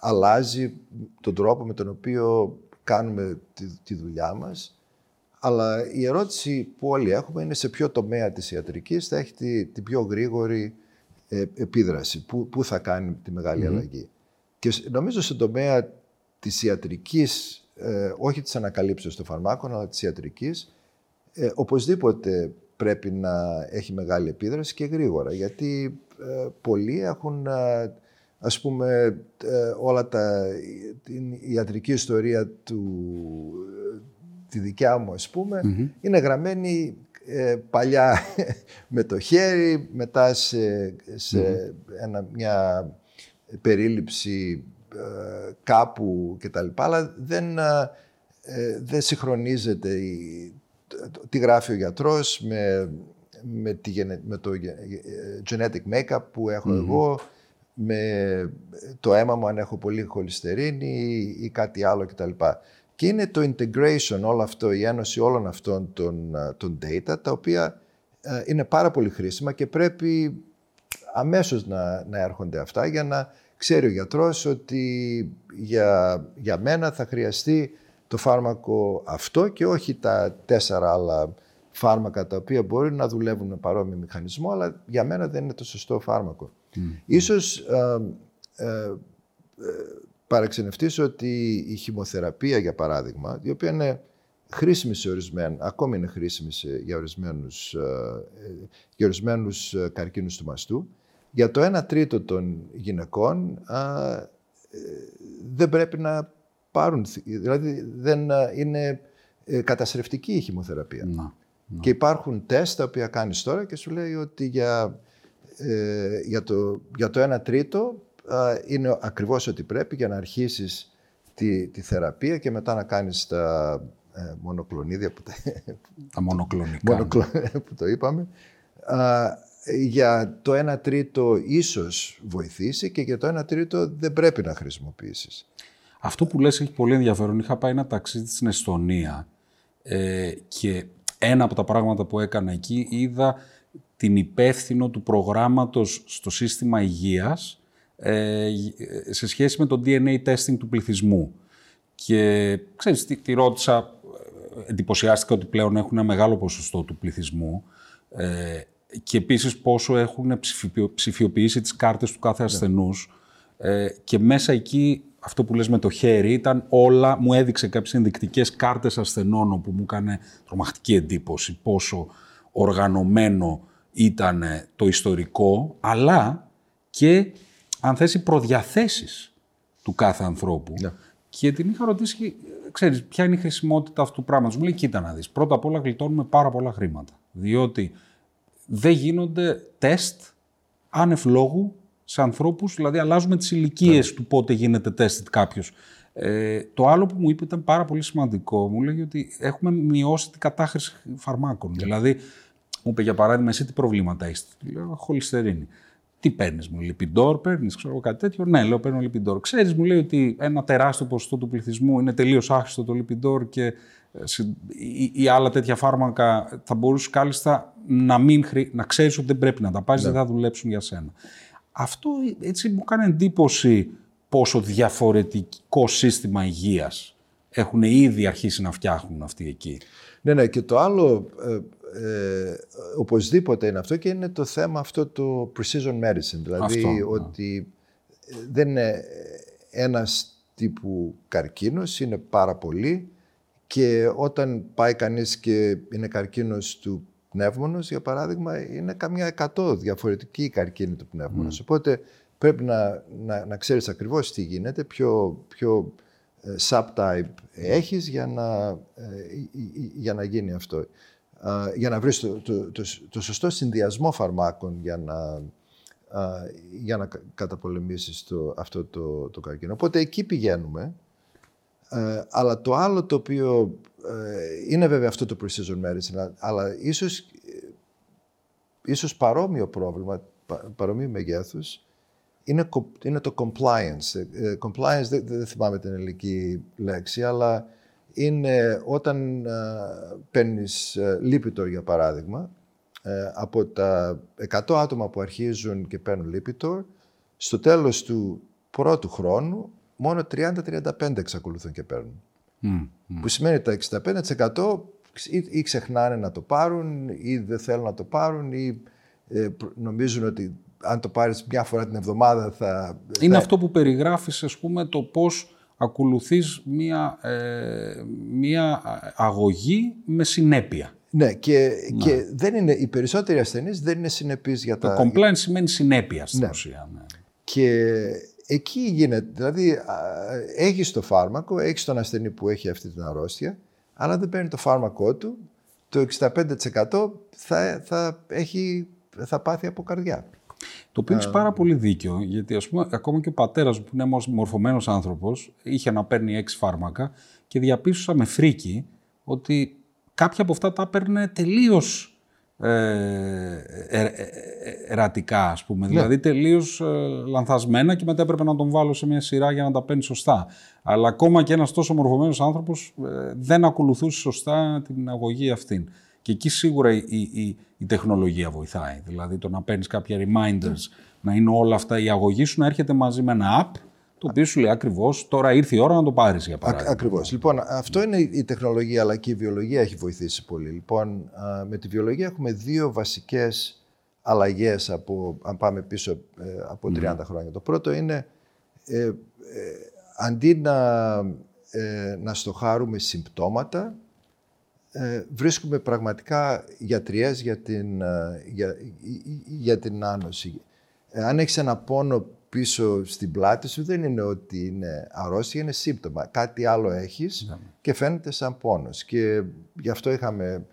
αλλάζει τον τρόπο με τον οποίο κάνουμε τη, τη δουλειά μας. Αλλά η ερώτηση που όλοι έχουμε είναι σε ποιο τομέα της ιατρικής θα έχει τη, την πιο γρήγορη ε, επίδραση, που, που θα κάνει τη μεγάλη αλλαγή. Και νομίζω στον τομέα της ιατρικής, ε, όχι της ανακαλύψεως των φαρμάκων, αλλά της ιατρικής, ε, οπωσδήποτε πρέπει να έχει μεγάλη επίδραση και γρήγορα, γιατί ε, πολλοί έχουν, ας πούμε, όλα τα, την ιατρική ιστορία του, τη δικιά μου, ας πούμε, είναι γραμμένη ε, παλιά [LAUGHS] με το χέρι, μετά σε, σε ένα, μια περίληψη ε, κάπου κτλ. Αλλά δεν, ε, δεν συγχρονίζεται η, τι γράφει ο γιατρός με, με, τη, με το genetic makeup που εχω εγώ, με το αίμα μου αν έχω πολύ χολυστερίνη ή κάτι άλλο κτλ. Και είναι το integration όλο αυτό, η ένωση όλων αυτών των, των data, τα οποία είναι πάρα πολύ χρήσιμα και πρέπει αμέσως να, να έρχονται αυτά για να ξέρει ο γιατρός ότι για, για μένα θα χρειαστεί το φάρμακο αυτό και όχι τα τέσσερα άλλα φάρμακα τα οποία μπορεί να δουλεύουν με παρόμοιο μηχανισμό, αλλά για μένα δεν είναι το σωστό φάρμακο. Ίσως ε, ε, παραξενευτείς ότι η χημοθεραπεία, για παράδειγμα, η οποία είναι χρήσιμη σε ορισμένους, ακόμη είναι χρήσιμη για ορισμένους, για ορισμένους καρκίνους του μαστού, για το 1 τρίτο των γυναικών δεν πρέπει να πάρουν, δηλαδή δεν είναι καταστρεφτική η χημοθεραπεία. Να. Και υπάρχουν τεστ τα οποία κάνεις τώρα και σου λέει ότι για, ε, για, το, για το 1 τρίτο είναι ακριβώς ό,τι πρέπει για να αρχίσεις τη, τη θεραπεία και μετά να κάνεις τα ε, μονοκλονίδια που, τα μονοκλονικά που το είπαμε. για το 1 τρίτο ίσως βοηθήσει και για το 1 τρίτο δεν πρέπει να χρησιμοποιήσεις. Αυτό που λες έχει πολύ ενδιαφέρον. Είχα πάει ένα ταξίδι στην Εστονία ε, και ένα από τα πράγματα που έκανα εκεί είδα την υπεύθυνο του προγράμματος στο σύστημα υγείας ε, σε σχέση με το DNA testing του πληθυσμού. Και ξέρεις, τη, τη ρώτησα, εντυπωσιάστηκα ότι πλέον έχουν ένα μεγάλο ποσοστό του πληθυσμού ε, και επίσης πόσο έχουν ψηφιοποιήσει τις κάρτες του κάθε ναι. ασθενούς ε, και μέσα εκεί αυτό που λες με το χέρι ήταν όλα, μου έδειξε κάποιες ενδεικτικές κάρτες ασθενών όπου μου έκανε τρομακτική εντύπωση πόσο οργανωμένο ήταν το ιστορικό, αλλά και αν θέσει προδιαθέσεις του κάθε ανθρώπου. Ναι. Και την είχα ρωτήσει, ξέρεις, ποια είναι η χρησιμότητα αυτού του πράγματος. Μου λέει, κοίτα να δεις, πρώτα απ' όλα γλιτώνουμε πάρα πολλά χρήματα. Διότι δεν γίνονται τεστ άνευ λόγου σε ανθρώπους, δηλαδή αλλάζουμε τις ηλικίες ναι. του πότε γίνεται τεστ κάποιος. Ε, το άλλο που μου είπε ήταν πάρα πολύ σημαντικό. Μου λέγει ότι έχουμε μειώσει την κατάχρηση φαρμάκων. Ναι. Δηλαδή, μου είπε για παράδειγμα, εσύ τι προβλήματα έχεις; Λέω, χολυστερίνη. Τι παίρνεις, μου λέει, Λιπιντόρ, παίρνεις, ξέρω κάτι τέτοιο. Ναι, λέω, παίρνω Λιπιντόρ. Ξέρεις, μου λέει ότι ένα τεράστιο ποσοστό του πληθυσμού είναι τελείως άχρηστο το Λιπιντόρ και ε, ή, άλλα τέτοια φάρμακα θα μπορούσε κάλλιστα να, μην χρη... να ξέρεις ότι δεν πρέπει να τα πάρεις, ναι. δεν θα δουλέψουν για σένα. Αυτό έτσι μου κάνει εντύπωση πόσο διαφορετικό σύστημα υγείας έχουν ήδη αρχίσει να φτιάχνουν αυτοί εκεί. Ναι, ναι, και το άλλο ε, ε, οπωσδήποτε είναι αυτό και είναι το θέμα αυτό το precision medicine. Δηλαδή ναι. ότι δεν είναι ένας τύπου καρκίνος, είναι πάρα πολύ και όταν πάει κανείς και είναι καρκίνος του πνεύμονος, για παράδειγμα, είναι καμιά εκατό διαφορετική καρκίνη του πνεύμονος. Mm. Οπότε πρέπει να, να, να ξέρεις ακριβώς τι γίνεται, ποιο, ποιο ε, subtype έχεις για να, ε, για να γίνει αυτό. Για να βρεις το, το, το, σωστό συνδυασμό φαρμάκων για να, για να καταπολεμήσεις το, αυτό το, το καρκίνο. Οπότε εκεί πηγαίνουμε. Ε, αλλά το άλλο το οποίο ε, είναι βέβαια αυτό το precision medicine, αλλά ίσως, ε, ίσως παρόμοιο πρόβλημα, παρόμοιο μεγέθους, είναι, είναι το compliance. Ε, compliance, δεν, δεν θυμάμαι την ελληνική λέξη, αλλά είναι όταν uh, παίρνεις Lipitor, για παράδειγμα, από τα 100 άτομα που αρχίζουν και παίρνουν Lipitor, στο τέλος του πρώτου χρόνου, μόνο 30-35 εξακολουθούν και παίρνουν. Που σημαίνει ότι τα 65% ή, ή ξεχνάνε να το πάρουν ή δεν θέλουν να το πάρουν ή ε, νομίζουν ότι αν το πάρεις μια φορά την εβδομάδα θα... Είναι αυτό που περιγράφεις, ας πούμε, το πώς ακολουθείς μια, ε, μια αγωγή με συνέπεια. Ναι, και, και δεν είναι, οι περισσότεροι ασθενείς δεν είναι συνεπείς για τα... Το compliance σημαίνει συνέπεια στην ναι. ουσία. Ναι. Και εκεί γίνεται, δηλαδή έχεις το φάρμακο, έχεις τον ασθενή που έχει αυτή την αρρώστια, αλλά δεν παίρνει το φάρμακό του, το 65% θα, θα, έχει, θα πάθει από καρδιά. Το οποίο έχεις πάρα πολύ δίκιο, γιατί ας πούμε, ακόμα και ο πατέρας μου, που είναι μορφωμένος άνθρωπος, είχε να παίρνει έξι φάρμακα και διαπίστωσα με φρίκι ότι κάποια από αυτά τα έπαιρνε τελείως ε, ε, ε, ερατικά, ας πούμε. Ναι. Δηλαδή τελείως λανθασμένα και μετά έπρεπε να τον βάλω σε μια σειρά για να τα παίρνει σωστά. Αλλά ακόμα και ένας τόσο μορφωμένος άνθρωπος δεν ακολουθούσε σωστά την αγωγή αυτήν. Και εκεί σίγουρα η, η, η τεχνολογία βοηθάει. Δηλαδή το να παίρνεις κάποια reminders, να είναι όλα αυτά, η αγωγή σου να έρχεται μαζί με ένα app το οποίο σου λέει ακριβώς τώρα ήρθε η ώρα να το πάρεις για παράδειγμα. Ακριβώς. Λοιπόν, αυτό είναι η τεχνολογία, αλλά και η βιολογία έχει βοηθήσει πολύ. Λοιπόν, με τη βιολογία έχουμε δύο βασικές αλλαγές από, αν πάμε πίσω ε, από 30 χρόνια. Το πρώτο είναι ε, ε, αντί να, ε, να στοχάρουμε συμπτώματα, ε, βρίσκουμε πραγματικά γιατριές για την, ε, για, για την άνωση. Ε, αν έχεις ένα πόνο πίσω στην πλάτη σου, δεν είναι ότι είναι αρρώστια, είναι σύμπτωμα. Κάτι άλλο έχεις ναι. και φαίνεται σαν πόνος. Και γι' αυτό είχαμε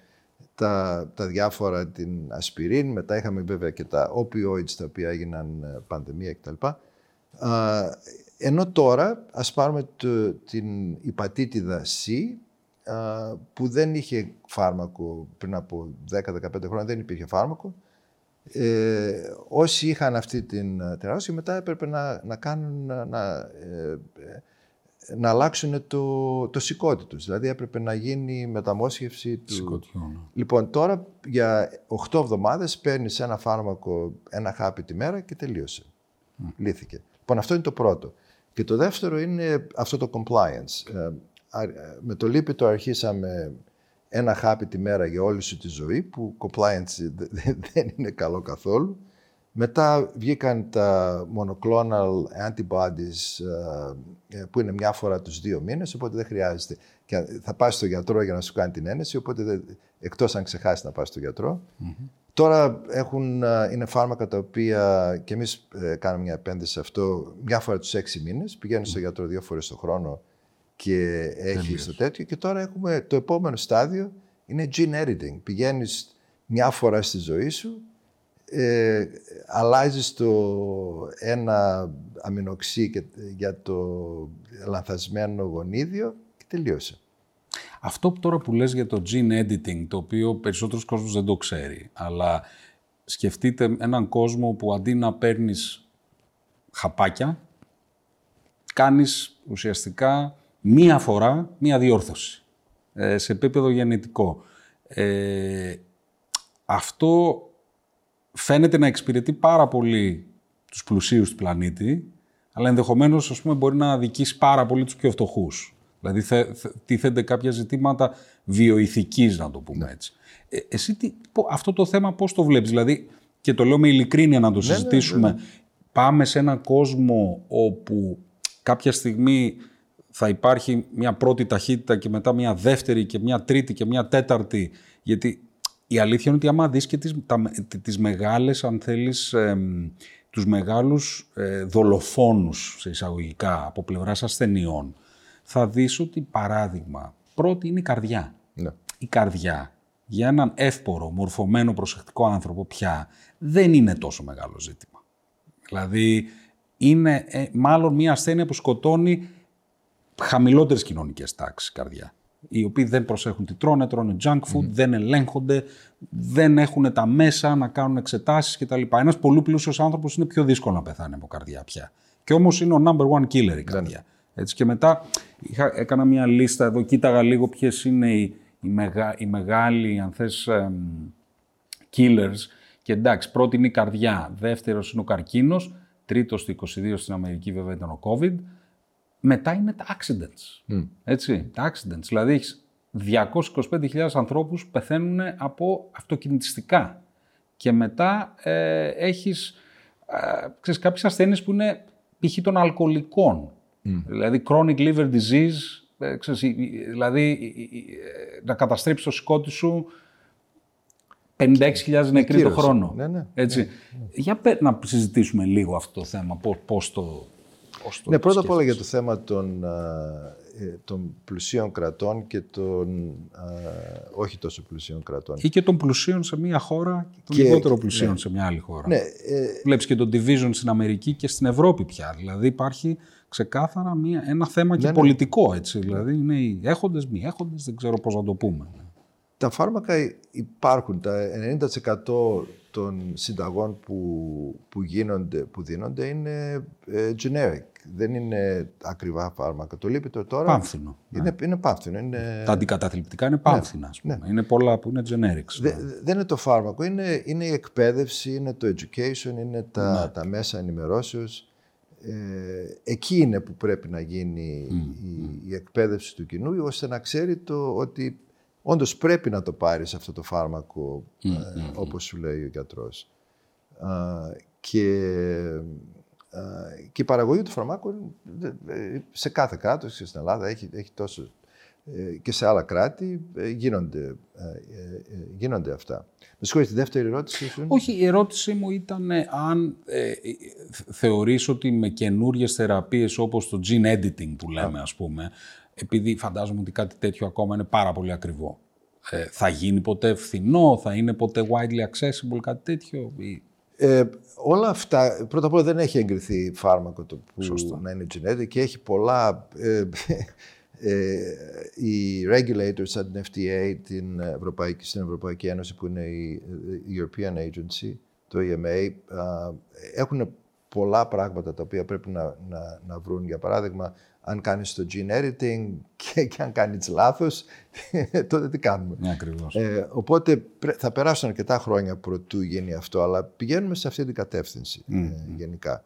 τα, τα διάφορα, την ασπιρίν, μετά είχαμε βέβαια και τα opioids τα οποία έγιναν ε, πανδημία κτλ. Ενώ τώρα, ας πάρουμε το, την υπατήτηδα C, που δεν είχε φάρμακο πριν από 10-15 χρόνια, δεν υπήρχε φάρμακο. Ε, όσοι είχαν αυτή την τεράστια μετά έπρεπε να, να κάνουν, να, ε, να αλλάξουν το, το σηκώτη τους. Δηλαδή έπρεπε να γίνει μεταμόσχευση του... Ναι. Λοιπόν, τώρα για 8 εβδομάδες παίρνεις ένα φάρμακο, ένα χάπι τη μέρα και τελείωσε. Mm. Λύθηκε. Λοιπόν, αυτό είναι το πρώτο. Και το δεύτερο είναι αυτό το compliance. Ε, με το λίπητο αρχίσαμε ένα χάπι τη μέρα για όλη σου τη ζωή, που compliance δεν είναι καλό καθόλου. Μετά βγήκαν τα monoclonal antibodies ε, ε, που είναι μια φορά τους δύο μήνες, οπότε δεν χρειάζεται. Και θα πας στο γιατρό για να σου κάνει την ένεση, οπότε δεν, εκτός αν ξεχάσεις να πας στο γιατρο Τώρα έχουν, ε, είναι φάρμακα τα οποία και εμείς κάνουμε μια επένδυση σε αυτό μια φορά τους έξι μήνες. Πηγαίνεις στο γιατρό δύο φορές το χρόνο και έχει το τέτοιο. Και τώρα έχουμε το επόμενο στάδιο είναι gene editing. Πηγαίνεις μια φορά στη ζωή σου ε, αλλάζεις το ένα αμινοξύ και, για το λανθασμένο γονίδιο και τελείωσε. Αυτό τώρα που λες για το gene editing, το οποίο περισσότερος κόσμος δεν το ξέρει, αλλά σκεφτείτε έναν κόσμο που αντί να παίρνεις χαπάκια, κάνεις ουσιαστικά μία φορά μία διόρθωση ε, σε επίπεδο γενετικό. Ε, αυτό φαίνεται να εξυπηρετεί πάρα πολύ τους πλουσίους του πλανήτη, αλλά ενδεχομένως ας πούμε, μπορεί να αδικήσει πάρα πολύ τους πιο φτωχούς. Δηλαδή θε, τίθενται κάποια ζητήματα βιοειθικής, να το πούμε ναι. έτσι. Ε, εσύ τι, αυτό το θέμα πώς το βλέπεις, δηλαδή, και το λέω με ειλικρίνεια να το ναι, ναι, συζητήσουμε, πάμε σε έναν κόσμο όπου κάποια στιγμή θα υπάρχει μια πρώτη ταχύτητα και μετά μια δεύτερη και μια τρίτη και μια τέταρτη, γιατί η αλήθεια είναι ότι άμα δεις και τις, τα, τις μεγάλες, αν θέλεις, ε, τους μεγάλους ε, δολοφόνους, σε εισαγωγικά, από πλευράς ασθενειών, θα δεις ότι, παράδειγμα, πρώτη είναι η καρδιά. Ναι. Η καρδιά, για έναν εύπορο, μορφωμένο, προσεκτικό άνθρωπο πια, δεν είναι τόσο μεγάλο ζήτημα. Δηλαδή, είναι ε, μάλλον μια ασθένεια που σκοτώνει χαμηλότερες κοινωνικές τάξεις η καρδιά οι οποίοι δεν προσέχουν τι τρώνε, τρώνε junk food, δεν ελέγχονται, δεν έχουν τα μέσα να κάνουν εξετάσεις κτλ. Ένας πολύ πλούσιος άνθρωπος είναι πιο δύσκολο να πεθάνει από καρδιά πια. Και όμως είναι ο number one killer η καρδιά. Έτσι, και μετά είχα, έκανα μια λίστα εδώ, κοίταγα λίγο ποιες είναι οι, οι, μεγα, οι μεγάλοι, αν θες, killers. Και εντάξει, πρώτη είναι η καρδιά, δεύτερος είναι ο καρκίνος, τρίτος το 22 στην Αμερική βέβαια ήταν ο COVID, μετά είναι τα accidents. Έτσι, τα accidents. Δηλαδή έχεις 225.000 ανθρώπους πεθαίνουν από αυτοκινητιστικά. Και μετά ε, έχεις ε, ξέρεις, κάποιες ασθένειες που είναι π.χ. των αλκοολικών. Δηλαδή chronic liver disease, ε, ξέρεις, δηλαδή να καταστρέψεις το σκότι σου 56.000 νεκροί το χρόνο. Ναι, ναι, Έτσι. Ναι, ναι. Για να συζητήσουμε λίγο αυτό το θέμα, πώς το ναι, πρώτα απ' όλα για το θέμα των, ε, των πλουσίων κρατών και των όχι τόσο πλουσίων κρατών. Ή και των πλουσίων σε μία χώρα και των λιγότερο πλουσίων ναι. σε μια άλλη χώρα. Ναι, ε, Βλέπεις και το division στην Αμερική και στην Ευρώπη πια. Δηλαδή υπάρχει ξεκάθαρα μία, ένα θέμα και ναι, ναι. πολιτικό. Έτσι. Δηλαδή είναι οι έχοντες, μη έχοντες, δεν ξέρω πώς να το πούμε. Τα φάρμακα υπάρχουν. Τα 90% των συνταγών που, που, γίνονται, που δίνονται είναι ε, generic. Δεν είναι ακριβά φάρμακα. Το λίπητο τώρα πάμφθινο, είναι, ναι. είναι πάμφθινο. Είναι... Τα αντικαταθλιπτικά είναι πάμφθινα. Ναι, ναι. Είναι πολλά που είναι generics. Ναι. δεν είναι το φάρμακο. Είναι, είναι η εκπαίδευση, είναι το education, είναι τα, ναι. τα μέσα ενημερώσεως. Ε, εκεί είναι που πρέπει να γίνει η, η, εκπαίδευση του κοινού, ώστε να ξέρει το ότι Όντως πρέπει να το πάρεις αυτό το φάρμακο, mm, όπως σου λέει ο γιατρός. και και η παραγωγή του φαρμάκου σε κάθε κράτος και στην Ελλάδα έχει, έχει τόσο ε, και σε άλλα κράτη ε, γίνονται, γίνονται αυτά. Με συγχωρείτε, τη δεύτερη ερώτηση. Σου. Όχι, η ερώτησή μου ήταν αν ε, θεωρείς ότι με καινούριε θεραπείες όπως το gene editing που λέμε ας πούμε, επειδή φαντάζομαι ότι κάτι τέτοιο ακόμα είναι πάρα πολύ ακριβό, θα γίνει ποτέ φθηνό, θα είναι ποτέ widely accessible, κάτι τέτοιο. Ε, όλα αυτά, πρώτα απ' όλα δεν έχει εγκριθεί φάρμακο το που να είναι genetic και έχει πολλά... Ε, ε, οι regulators σαν την FDA, την Ευρωπαϊκή, στην Ευρωπαϊκή Ένωση που είναι η, European Agency, το EMA, έχουν πολλά πράγματα τα οποία πρέπει να, να, να βρουν. Για παράδειγμα, αν κάνεις το gene editing και, και αν κάνεις λάθος, [LAUGHS] τότε τι κάνουμε. Ναι, ακριβώς. Ε, οπότε θα περάσουν αρκετά χρόνια προτού γίνει αυτό, αλλά πηγαίνουμε σε αυτή την κατεύθυνση ε, γενικά.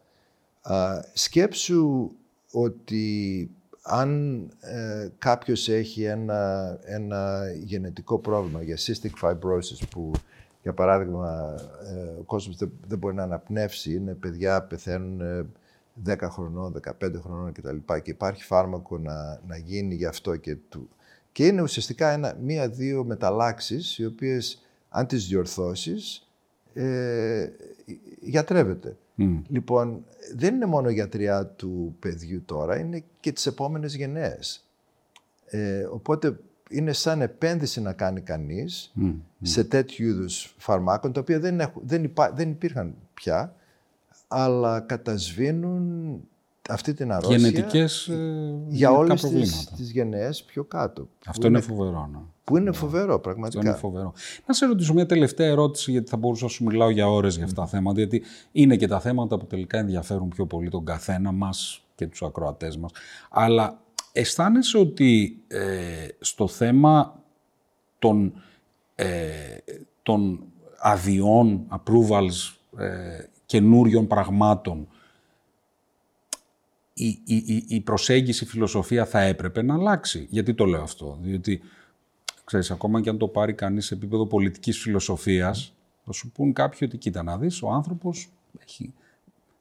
σκέψου ότι αν ε, κάποιος έχει ένα, ένα γενετικό πρόβλημα για cystic fibrosis που για παράδειγμα ε, ο κόσμος δεν, δεν, μπορεί να αναπνεύσει, είναι παιδιά πεθαίνουν 10 ε, χρονών, 15 χρονών κτλ. Και, και υπάρχει φάρμακο να, να γίνει γι' αυτό και του. Και είναι ουσιαστικά μία-δύο μεταλλάξεις οι οποίες αν τις διορθώσεις ε, γιατρεύεται. Λοιπόν, δεν είναι μόνο γιατριά του παιδιού τώρα, είναι και τις επόμενες γενναίες. Ε, οπότε είναι σαν επένδυση να κάνει κανείς σε τέτοιου είδους φαρμάκων, τα οποία δεν, δεν, δεν υπήρχαν πια, αλλά κατασβήνουν αυτή την αρρώστια Γενετικές, ε, για όλες τις, τις γενναίες πιο κάτω. Αυτό είναι, φοβερό. Ναι. Που είναι φοβερό, πραγματικά. Αυτό είναι φοβερό. Να σε ρωτήσω μια τελευταία ερώτηση, γιατί θα μπορούσα να σου μιλάω για ώρες για αυτά τα θέματα, γιατί είναι και τα θέματα που τελικά ενδιαφέρουν πιο πολύ τον καθένα μας και τους ακροατές μας. Αλλά αισθάνεσαι ότι ε, στο θέμα των, ε, των αδειών, approvals, ε, καινούριων πραγμάτων, η, η, η προσέγγιση, η φιλοσοφία θα έπρεπε να αλλάξει. Γιατί το λέω αυτό; Διότι, ξέρεις, ακόμα και αν το πάρει κανείς σε επίπεδο πολιτικής φιλοσοφίας, θα σου πούν κάποιοι ότι κοίτα να δεις, ο άνθρωπος έχει...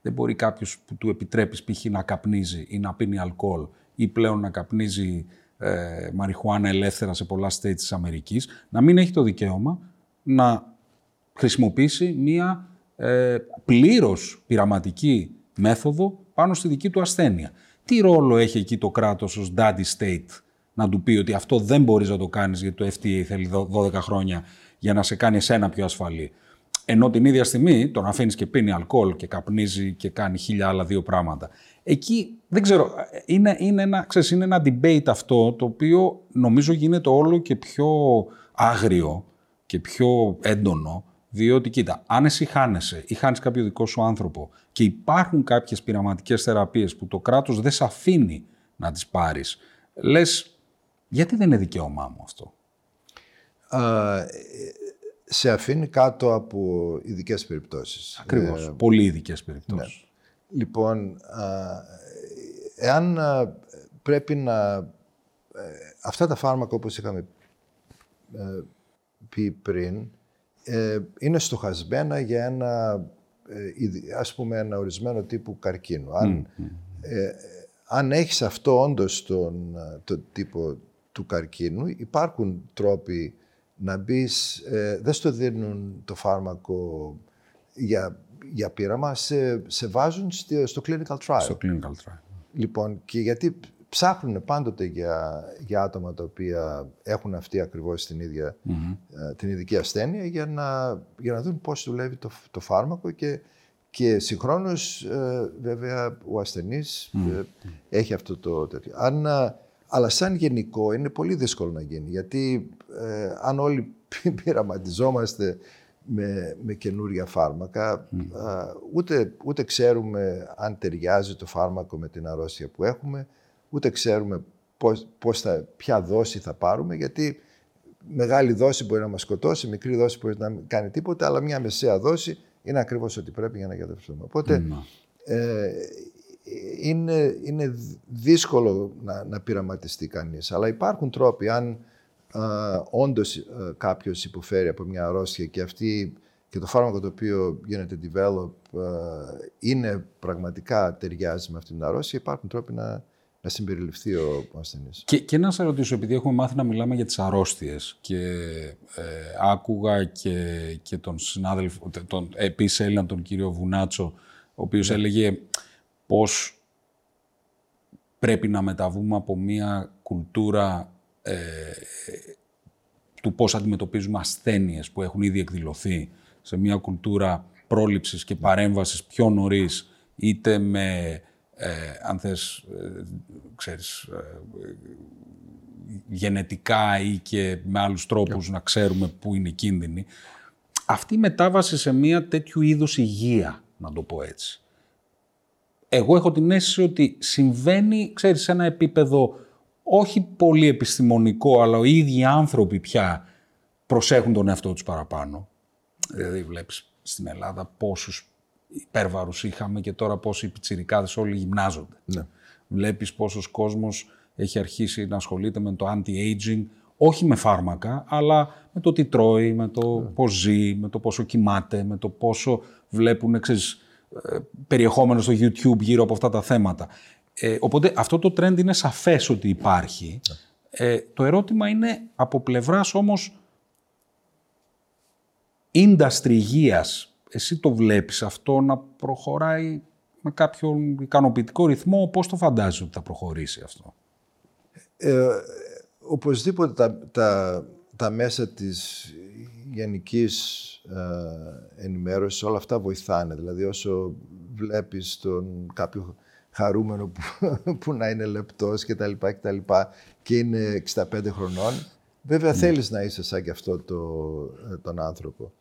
δεν μπορεί κάποιος που του επιτρέπεις π.χ. να καπνίζει ή να πίνει αλκοόλ ή πλέον να καπνίζει ε, μαριχουάνα ελεύθερα σε πολλά states της Αμερικής, να μην έχει το δικαίωμα να χρησιμοποιήσει μία ε, πλήρως πειραματική μέθοδο πάνω στη δική του ασθένεια. Τι ρόλο έχει εκεί το κράτος ως daddy state να του πει ότι αυτό δεν μπορείς να το κάνεις γιατί το FDA θέλει 12 χρόνια για να σε κάνει εσένα πιο ασφαλή. Ενώ την ίδια στιγμή τον αφήνεις και πίνει αλκοόλ και καπνίζει και κάνει χίλια άλλα δύο πράγματα. Εκεί δεν ξέρω, είναι, είναι, ένα, ξέρεις, είναι ένα debate αυτό το οποίο νομίζω γίνεται όλο και πιο άγριο και πιο έντονο διότι κοίτα, αν εσύ χάνεσαι ή χάνεις κάποιο δικό σου άνθρωπο και υπάρχουν κάποιες πειραματικές θεραπείες που το κράτος δεν σε αφήνει να τις πάρεις, λες, γιατί δεν είναι δικαίωμά μου αυτό; σε αφήνει κάτω από ειδικές περιπτώσεις. Ακριβώς. Ε, Πολύ ειδικές περιπτώσεις. Ναι. Λοιπόν, εάν πρέπει να. Ε, αυτά τα φάρμακα, όπως είχαμε ε, πει πριν, ε, είναι στοχασμένα για ένα, ε, ας πούμε, ένα ορισμένο τύπου καρκίνου. Αν, ε, αν έχεις αυτό όντως τον, το τύπο του καρκίνου, υπάρχουν τρόποι να μπεις, ε, δεν στο δίνουν το φάρμακο για, για πείραμα, σε, σε βάζουν στο clinical trial. Στο clinical trial. Λοιπόν, και γιατί ψάχνουν πάντοτε για, για άτομα τα οποία έχουν αυτή ακριβώς την ίδια ε, την ειδική ασθένεια για να, για να δουν πώς δουλεύει το, το φάρμακο και, και συγχρόνως ε, βέβαια ο ασθενής ε, έχει αυτό το τέτοιο. Αν, αλλά σαν γενικό είναι πολύ δύσκολο να γίνει γιατί αν όλοι πειραματιζόμαστε με, με καινούρια φάρμακα. ούτε, ούτε ξέρουμε αν ταιριάζει το φάρμακο με την αρρώστια που έχουμε, ούτε ξέρουμε πώς, πώς θα, ποια δόση θα πάρουμε, γιατί μεγάλη δόση μπορεί να μας σκοτώσει, μικρή δόση μπορεί να μην κάνει τίποτα, αλλά μια μεσαία δόση είναι ακριβώς ό,τι πρέπει για να γιατρευτούμε. Οπότε ναι. ε, είναι, είναι δύσκολο να, να πειραματιστεί κανείς, αλλά υπάρχουν τρόποι, αν α, όντως α, κάποιος υποφέρει από μια αρρώστια και αυτή και το φάρμακο το οποίο γίνεται develop ε, είναι πραγματικά ταιριάζει με αυτήν την αρρώστια, υπάρχουν τρόποι να, να συμπεριληφθεί ο ασθενής. Και, και να σε ρωτήσω, επειδή έχουμε μάθει να μιλάμε για τις αρρώστιες και ε, άκουγα και, και τον συνάδελφο, τον, επίσης Έλληνα, τον κύριο Βουνάτσο, ο οποίος ναι. έλεγε πώς πρέπει να μεταβούμε από μια κουλτούρα ε, του πώς αντιμετωπίζουμε ασθένειες που έχουν ήδη εκδηλωθεί σε μια κουλτούρα πρόληψης και παρέμβασης πιο νωρίς, είτε με, ε, αν θες, ε, ξέρεις, ε, γενετικά ή και με άλλους τρόπους να ξέρουμε πού είναι κίνδυνοι. Αυτή η μετάβαση σε μια τέτοιου είδους υγεία, να το πω έτσι. Εγώ έχω την αίσθηση ότι συμβαίνει, ξέρεις, σε ένα επίπεδο όχι πολύ επιστημονικό, αλλά οι ίδιοι άνθρωποι πια προσέχουν τον εαυτό τους παραπάνω. Δηλαδή βλέπεις στην Ελλάδα πόσους υπέρβαρους είχαμε και τώρα πόσοι πιτσιρικάδες όλοι γυμνάζονται. Ναι. Βλέπεις πόσος κόσμος έχει αρχίσει να ασχολείται με το anti-aging, όχι με φάρμακα, αλλά με το τι τρώει, με το ναι. πώς ζει, με το πόσο κοιμάται, με το πόσο βλέπουν ξέρεις, ε, περιεχόμενο στο YouTube γύρω από αυτά τα θέματα. Ε, οπότε αυτό το trend είναι σαφές ότι υπάρχει. Ναι. Ε, το ερώτημα είναι από πλευράς όμως industry υγείας, εσύ το βλέπεις αυτό να προχωράει με κάποιον ικανοποιητικό ρυθμό, πώς το φαντάζεσαι ότι θα προχωρήσει αυτό; Ε, οπωσδήποτε τα, τα, τα μέσα της γενικής ε, ενημέρωσης όλα αυτά βοηθάνε. Δηλαδή όσο βλέπεις τον κάποιο χαρούμενο που, [LAUGHS] που να είναι λεπτός και τα λοιπά και τα λοιπά και είναι 65 χρονών, βέβαια mm. θέλεις να είσαι σαν και αυτό το, ε, τον άνθρωπο.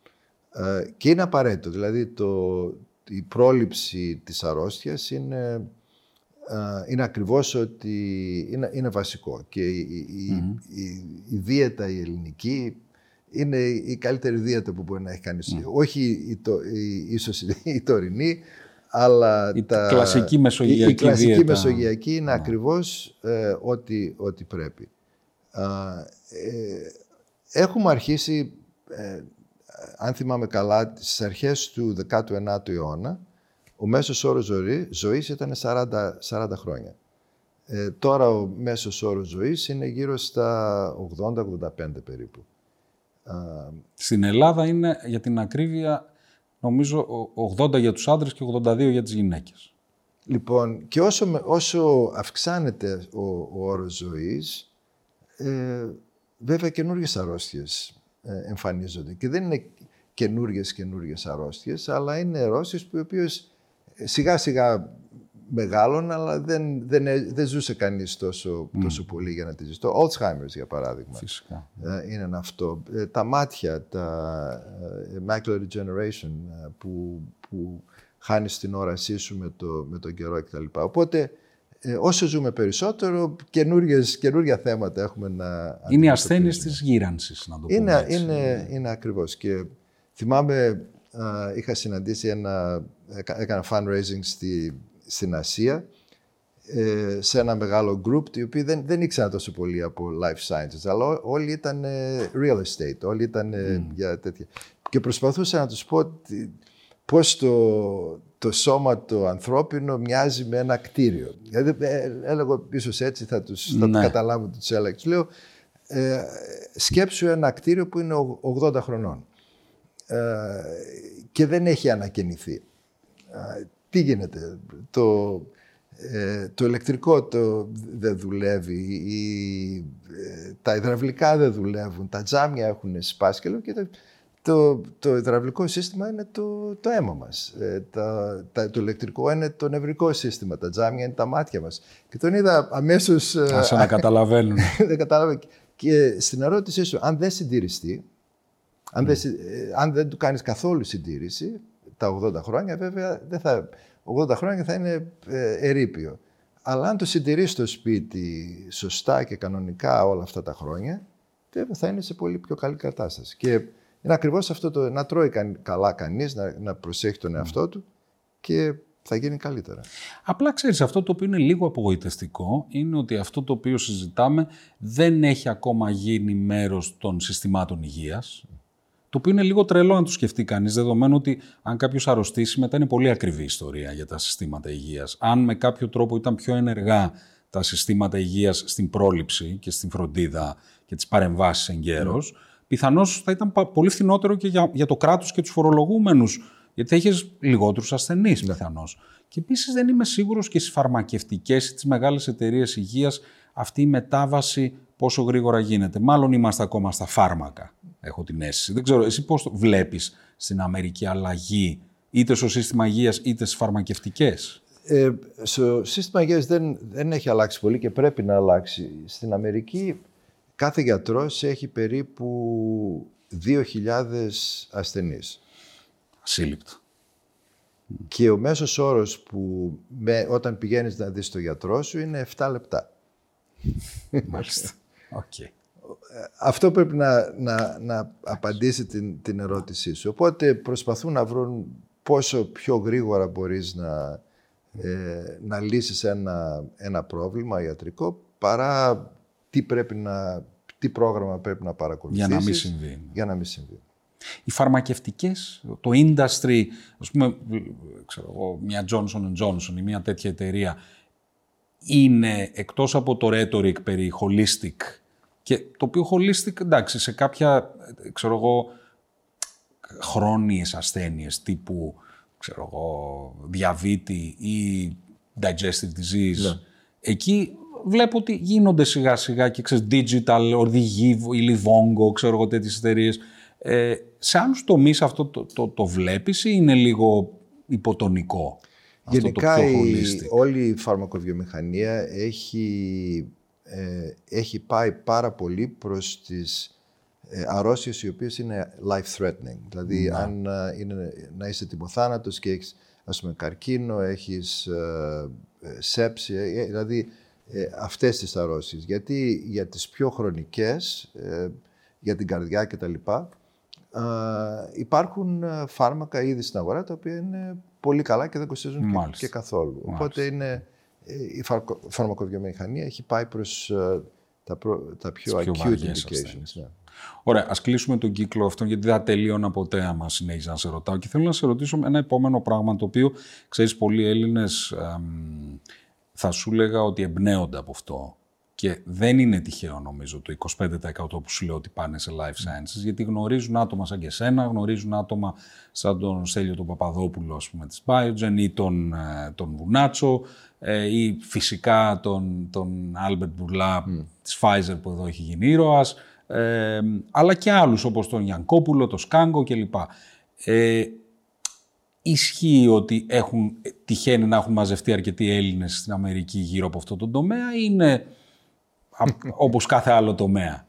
Ε, και είναι απαραίτητο. Δηλαδή το, η πρόληψη της αρρώστιας είναι, ε, είναι ακριβώς ότι είναι, είναι βασικό. Και η, η, η, δίαιτα η ελληνική είναι η καλύτερη δίαιτα που μπορεί να έχει κανείς. Όχι η, το, η, ίσως η τωρινή, αλλά η τα, κλασική μεσογειακή η, κλασική δίαιτα. μεσογειακή είναι ακριβώς ε, ό,τι, ό,τι πρέπει. Ε, έχουμε αρχίσει αν θυμάμαι καλά, στις αρχές του 19ου αιώνα, ο μέσος όρος ζωής ήταν 40, 40 χρόνια. Ε, τώρα ο μέσος όρος ζωής είναι γύρω στα 80-85 περίπου. Στην Ελλάδα είναι, για την ακρίβεια, νομίζω 80 για τους άντρες και 82 για τις γυναίκες. Λοιπόν, και όσο, όσο αυξάνεται ο, ο όρος ζωής, ε, βέβαια καινούργιες αρρώστιες ε, εμφανίζονται. Και δεν είναι καινούργιες καινούργιες αρρώστιες, αλλά είναι αρρώστιες που οι οποίες ε, σιγά σιγά μεγάλων, αλλά δεν, δεν, δεν ζούσε κανείς τόσο, τόσο πολύ για να τη ζήσει. Το Alzheimer's, για παράδειγμα, Φυσικά. Ε, είναι αυτό. Τα μάτια, τα macular degeneration, που, που χάνεις την όρασή σου με, το, με τον καιρό κτλ. Οπότε, ε, όσο ζούμε περισσότερο, καινούργια θέματα έχουμε να Είναι οι ασθένειες της γύρανσης, να το πούμε είναι, έτσι. Είναι, είναι ακριβώς. Και θυμάμαι, είχα συναντήσει ένα, έκανα fundraising στη, στην Ασία, ε, σε ένα μεγάλο group, οι οποίοι δεν, δεν ήξεραν τόσο πολύ από life sciences, αλλά όλοι ήταν real estate, όλοι ήταν για τέτοια. Και προσπαθούσα να τους πω πώς το, το σώμα το ανθρώπινο μοιάζει με ένα κτίριο. Δηλαδή, ε, έλεγα ίσως έτσι θα τους θα ναι. καταλάβω τους έλεγα. λέω, ε, σκέψου ένα κτίριο που είναι 80 χρονών ε, και δεν έχει ανακαινηθεί. Ε, τι γίνεται, το, ε, το ηλεκτρικό το δεν δουλεύει, η, τα υδραυλικά δεν δουλεύουν, τα τζάμια έχουν σπάσει και το, το υδραυλικό σύστημα είναι το, το αίμα μας. Ε, τα, το ηλεκτρικό είναι το νευρικό σύστημα. Τα τζάμια είναι τα μάτια μας. Και τον είδα αμέσως... Ε, Ας να καταλαβαίνουν. [LAUGHS] δεν καταλαβαίνουν. Και στην ερώτησή σου, αν δεν συντηρηστεί, αν, δεν, ε, αν δεν του κάνεις καθόλου συντήρηση, τα 80 χρόνια βέβαια, δεν θα, 80 χρόνια θα είναι ε, ερείπιο. Αλλά αν το συντηρείς στο σπίτι σωστά και κανονικά όλα αυτά τα χρόνια, βέβαια θα είναι σε πολύ πιο καλή κατάσταση. Και είναι ακριβώς αυτό το να τρώει καλά κανείς, να, να προσέχει τον εαυτό του και θα γίνει καλύτερα. Απλά ξέρεις, αυτό το οποίο είναι λίγο απογοητευτικό είναι ότι αυτό το οποίο συζητάμε δεν έχει ακόμα γίνει μέρος των συστημάτων υγείας. Το οποίο είναι λίγο τρελό να το σκεφτεί κανείς, δεδομένου ότι αν κάποιος αρρωστήσει, μετά είναι πολύ ακριβή η ιστορία για τα συστήματα υγείας. Αν με κάποιο τρόπο ήταν πιο ενεργά τα συστήματα υγείας στην πρόληψη και στην φροντίδα και τις παρεμβάσεις εγκαίρως, mm. Πιθανώς θα ήταν πολύ φθηνότερο και για, για το κράτος και τους φορολογούμενους. Γιατί θα είχε λιγότερους ασθενείς ναι. πιθανώς. Και επίσης δεν είμαι σίγουρος και στις φαρμακευτικές ή τις μεγάλες εταιρείες υγείας αυτή η μετάβαση πόσο γρήγορα γίνεται. Μάλλον είμαστε ακόμα στα φάρμακα, έχω την αίσθηση. Δεν ξέρω, εσύ πώς βλέπεις στην Αμερική αλλαγή είτε στο σύστημα υγείας είτε στις φαρμακευτικές; Ε, στο σύστημα υγείας δεν, δεν έχει αλλάξει πολύ και πρέπει να αλλάξει. Στην Αμερική κάθε γιατρός έχει περίπου 2.000 ασθενείς. Ασύλληπτο. Και ο μέσος όρος που με, όταν πηγαίνεις να δεις τον γιατρό σου είναι 7 λεπτά. Μάλιστα. Okay. Αυτό πρέπει να, να, να απαντήσει την, την ερώτησή σου. Οπότε προσπαθούν να βρουν πόσο πιο γρήγορα μπορείς να, ε, να λύσεις ένα, ένα πρόβλημα ιατρικό παρά τι, πρέπει να, τι πρόγραμμα πρέπει να παρακολουθήσεις. Για να μην συμβεί. Για να μην συμβεί. Οι φαρμακευτικές, το industry, ας πούμε, ξέρω, μια Johnson Johnson ή μια τέτοια εταιρεία, είναι εκτός από το rhetoric περί holistic και το οποίο holistic, εντάξει, σε κάποια, ξέρω εγώ, χρόνιες ασθένειες τύπου, ξέρω εγώ, διαβήτη ή digestive disease, ναι. εκεί βλέπω ότι γίνονται σιγά σιγά και ξέρεις, digital, οδηγεί, η Livongo, ξέρω εγώ τέτοιες εταιρείες. Ε, σε άλλους τομείς αυτό το, το, το βλέπεις ή είναι λίγο υποτονικό. Γενικά η, όλη η φαρμακοβιομηχανία έχει, ε, έχει πάει πάρα πολύ προς τις ε, αρρώστιες οι οποίες είναι life-threatening. Δηλαδή, ναι. αν ε, είναι, να είσαι τιμοθάνατος και έχεις ας πούμε, καρκίνο, έχεις ε, ε σέψη, ε, δηλαδή αυτές τις αρρώστιες. Γιατί για τις πιο χρονικές, για την καρδιά κτλ., υπάρχουν φάρμακα ήδη στην αγορά τα οποία είναι πολύ καλά και δεν κοστίζουν και, καθόλου. Οπότε είναι, ε, η φαρμακοβιομηχανία έχει πάει προς ε, τα, τα πιο, πιο acute indications. Ναι. Ωραία, ας κλείσουμε τον κύκλο αυτόν γιατί δεν τελείωνα ποτέ άμα συνέχιζα να σε ρωτάω και θέλω να σε ρωτήσω ένα επόμενο πράγμα το οποίο ξέρεις πολλοί Έλληνες θα σου έλεγα ότι εμπνέονται από αυτό και δεν είναι τυχαίο νομίζω το 25% που σου λέω ότι πάνε σε life sciences, γιατί γνωρίζουν άτομα σαν και εσένα, γνωρίζουν άτομα σαν τον Στέλιο τον Παπαδόπουλο, ας πούμε, της Biogen ή τον, ε, τον Βουνάτσο ε, ή φυσικά τον, τον Albert Bourla mm. της Pfizer που εδώ έχει γίνει ήρωας, ε, αλλά και άλλους όπως τον Γιανκόπουλο, τον Σκάγκο κλπ. Ε, ισχύει ότι έχουν, τυχαίνει να έχουν μαζευτεί αρκετοί Έλληνες στην Αμερική γύρω από αυτό το τομέα ή είναι [LAUGHS] όπως κάθε άλλο τομέα;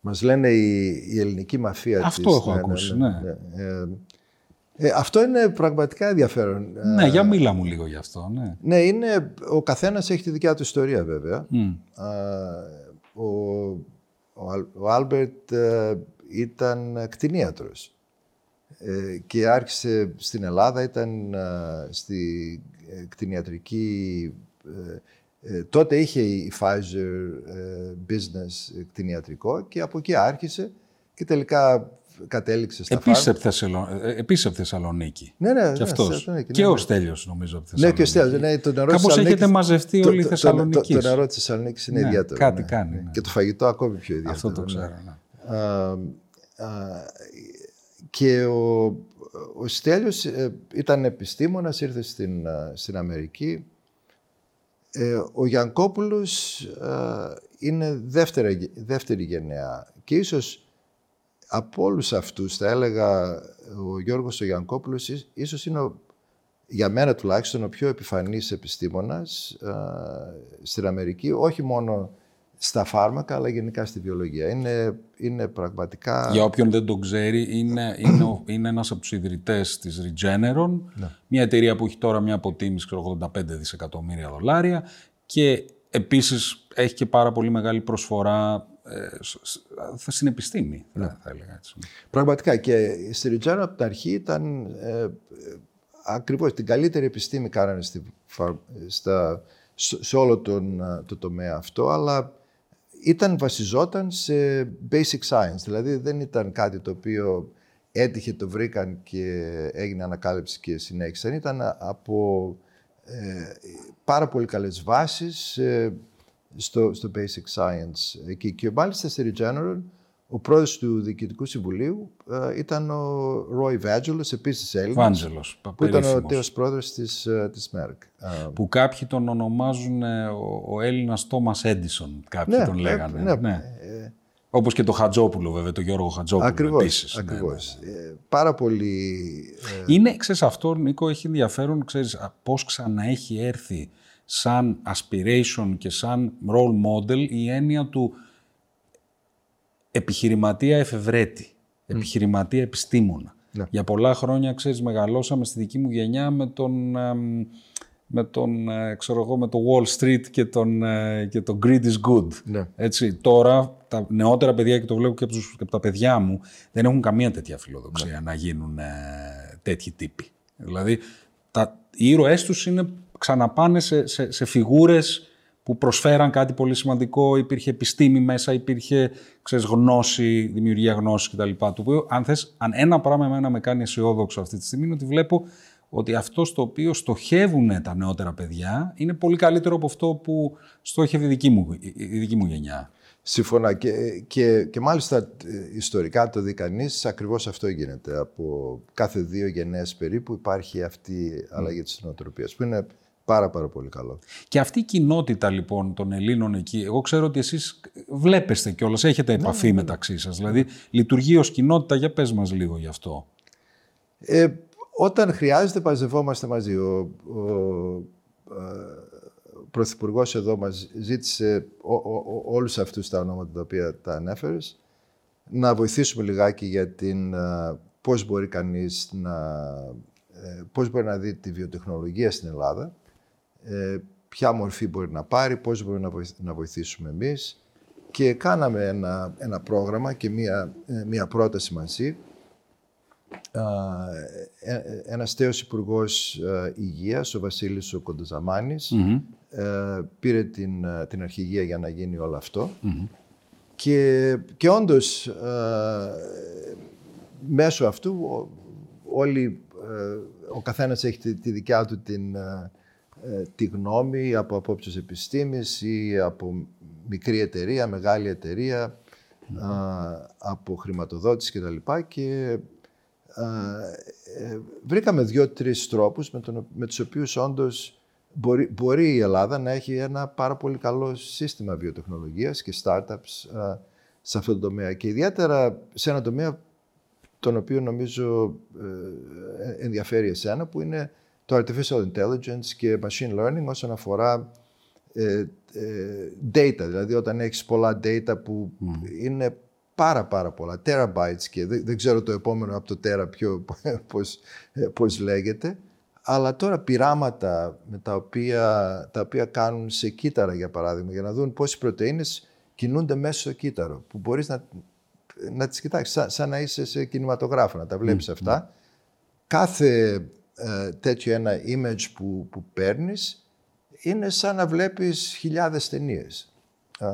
Μας λένε η, η ελληνική μαφία Αυτό έχω ναι, ναι ακούσει, ναι. ναι. Ε, ε, αυτό είναι πραγματικά ενδιαφέρον. Ναι, ε, για μίλα μου λίγο γι' αυτό. Ναι, ναι είναι, ο καθένας έχει τη δικιά του ιστορία βέβαια. ο, ο, Άλμπερτ ε, ήταν κτηνίατρος και άρχισε στην Ελλάδα, ήταν στη κτηνιατρική ε, τότε είχε η Pfizer ε, business κτηνιατρικό και από εκεί άρχισε και τελικά κατέληξε στα Επίσης από, Θεσσαλονίκη. Ναι, ναι, και ναι, αυτός. Ναι, και ο Στέλιος νομίζω από Θεσσαλονίκη. Ναι, και ο Στέλιος. Ναι, το νερό Κάπως έχετε μαζευτεί όλοι οι Θεσσαλονίκη. Το, το, νερό της Θεσσαλονίκης είναι ναι, ιδιαίτερο. Κάτι ναι. κάνει. Ναι. Και το φαγητό ακόμη πιο ιδιαίτερο. Αυτό το ξέρω. Ναι. Α, α, και ο, ο Στέλιος ε, ήταν επιστήμονας, ήρθε στην, στην Αμερική. Ε, ο Γιανκόπουλος ε, είναι δεύτερη, δεύτερη γενεά. Και ίσως από όλους αυτούς θα έλεγα ο Γιώργος ο Γιανκόπουλος ίσως είναι για μένα τουλάχιστον ο πιο επιφανής επιστήμονας ε, στην Αμερική. Όχι μόνο στα φάρμακα, αλλά γενικά στη βιολογία. Είναι, είναι πραγματικά... Για όποιον δεν το ξέρει, είναι, είναι, είναι ένας από τους ιδρυτές της Regeneron, ναι. μια εταιρεία που έχει τώρα μια αποτίμηση 85 δισεκατομμύρια δολάρια και επίσης έχει και πάρα πολύ μεγάλη προσφορά ε, στην επιστήμη, ναι. θα έλεγα έτσι. Πραγματικά και στη Regeneron από την αρχή ήταν ε, ακριβώς την καλύτερη επιστήμη κάνανε στη, στα, σε όλο τον, το τομέα αυτό, αλλά ήταν βασιζόταν σε basic science, δηλαδή δεν ήταν κάτι το οποίο έτυχε, το βρήκαν και έγινε ανακάλυψη και συνέχισαν. Ήταν από ε, πάρα πολύ καλές βάσεις ε, στο, στο basic science. Και, και μάλιστα στη Regeneron ο πρόεδρος του Διοικητικού Συμβουλίου ε, ήταν ο Ρόι Βάτζελος, επίσης Έλληνας, Βάντζελος, που ήταν ο τέος πρόεδρος της, ε, της ΜΕΡΚ. Που κάποιοι τον ονομάζουν ε, ο, ο Έλληνας Τόμας Έντισον, κάποιοι Ναι, τον ναι, λέγανε. ναι. ναι. Ε, Όπως και το Χατζόπουλο βέβαια, το Γιώργο Χατζόπουλο Ακριβώς, επίσης. ναι, ακριβώς. Ε, πάρα πολύ... ε, Είναι, ξέρεις, αυτό, Νίκο, έχει ενδιαφέρον, ξέρεις, α, πώς ξαναέχει έρθει σαν aspiration και σαν role model η έννοια του επιχειρηματία εφευρέτη, επιχειρηματία επιστήμονα. Ναι. Για πολλά χρόνια, ξέρεις, μεγαλώσαμε στη δική μου γενιά με τον, εμ, με τον, ε, ξέρω εγώ, με το Wall Street και τον, ε, και το Greed is good. Ναι. Έτσι, τώρα τα νεότερα παιδιά, και το βλέπω και από, τους, και από τα παιδιά μου, δεν έχουν καμία τέτοια φιλοδοξία να γίνουν ε, τέτοιοι τύποι. Δηλαδή, τα, οι ήρωές τους είναι, ξαναπάνε σε, σε, σε φιγούρες που προσφέραν κάτι πολύ σημαντικό, υπήρχε επιστήμη μέσα, υπήρχε ξέρεις, γνώση, δημιουργία γνώσης κτλ. Το οποίο, αν, θες, αν ένα πράγμα εμένα με κάνει αισιόδοξο αυτή τη στιγμή, είναι ότι βλέπω ότι αυτό στο οποίο στοχεύουν τα νεότερα παιδιά είναι πολύ καλύτερο από αυτό που στόχευε η δική μου, η- η δική μου γενιά. Σύμφωνα και, και, και μάλιστα ε, ιστορικά το δει κανείς, ακριβώς αυτό γίνεται. Από κάθε δύο γενναίες περίπου υπάρχει αυτή η αλλαγή της νοοτροπίας, που είναι πάρα πάρα πολύ καλό. Και αυτή η κοινότητα λοιπόν των Ελλήνων εκεί, εγώ ξέρω ότι εσείς βλέπεστε κιόλας, έχετε επαφή μεταξύ σας. Δηλαδή λειτουργεί ως κοινότητα, για πες μας λίγο γι' αυτό. Ε, όταν χρειάζεται, παζευόμαστε μαζί. Ο, ο, ο Πρωθυπουργός εδώ μας ζήτησε ό, ο, ο, όλους αυτούς τα ονόματα τα οποία τα ανέφερες να βοηθήσουμε λιγάκι για την α, πώς μπορεί κανείς να, ε, πώς μπορεί να δει τη βιοτεχνολογία στην Ελλάδα, ε, ποια μορφή μπορεί να πάρει, πώς μπορεί να, βοηθ- να βοηθήσουμε εμείς. Και κάναμε ένα, ένα πρόγραμμα και μία, ε, μία πρόταση μαζί. Α, ε, ε, ένας τέος υπουργός ε, υγείας, ο Βασίλης ο κοντοζαμανης ε, πήρε την, ε, την αρχηγία για να γίνει όλο αυτό. Και, και όντως, ε, μέσω αυτού, ο- όλοι, ε, ο καθένας έχει τη, τη δικιά του την, ε, ε, τη γνώμη από απόψεις επιστήμης ή από μικρή εταιρεία, μεγάλη εταιρεία, α, από χρηματοδότηση κτλ. Και α, ε, βρήκαμε δύο-τρεις τρόπους με, τον, με τους οποίους όντως μπορεί, μπορεί η Ελλάδα να έχει ένα πάρα πολύ καλό σύστημα βιοτεχνολογίας και startups α, σε αυτό το τομέα. Και ιδιαίτερα σε ένα τομέα τον οποίο νομίζω ε, ενδιαφέρει εσένα, που είναι το artificial intelligence και machine learning όσον αφορά ε, ε, data, δηλαδή όταν έχεις πολλά data που είναι πάρα πάρα πολλά, terabytes και δεν, δεν ξέρω το επόμενο από το tera ποιο, [LAUGHS] πώς, ε, πώς λέγεται, αλλά τώρα πειράματα με τα οποία, τα οποία κάνουν σε κύτταρα για παράδειγμα, για να δουν πόσες πρωτεΐνες κινούνται μέσα στο κύτταρο, που μπορείς να, να τις κοιτάξεις σαν, σαν να είσαι σε κινηματογράφο, να τα βλέπεις αυτά. Κάθε ε, τέτοιο ένα image που, που παίρνεις είναι σαν να βλέπεις χιλιάδες ταινίες. Α,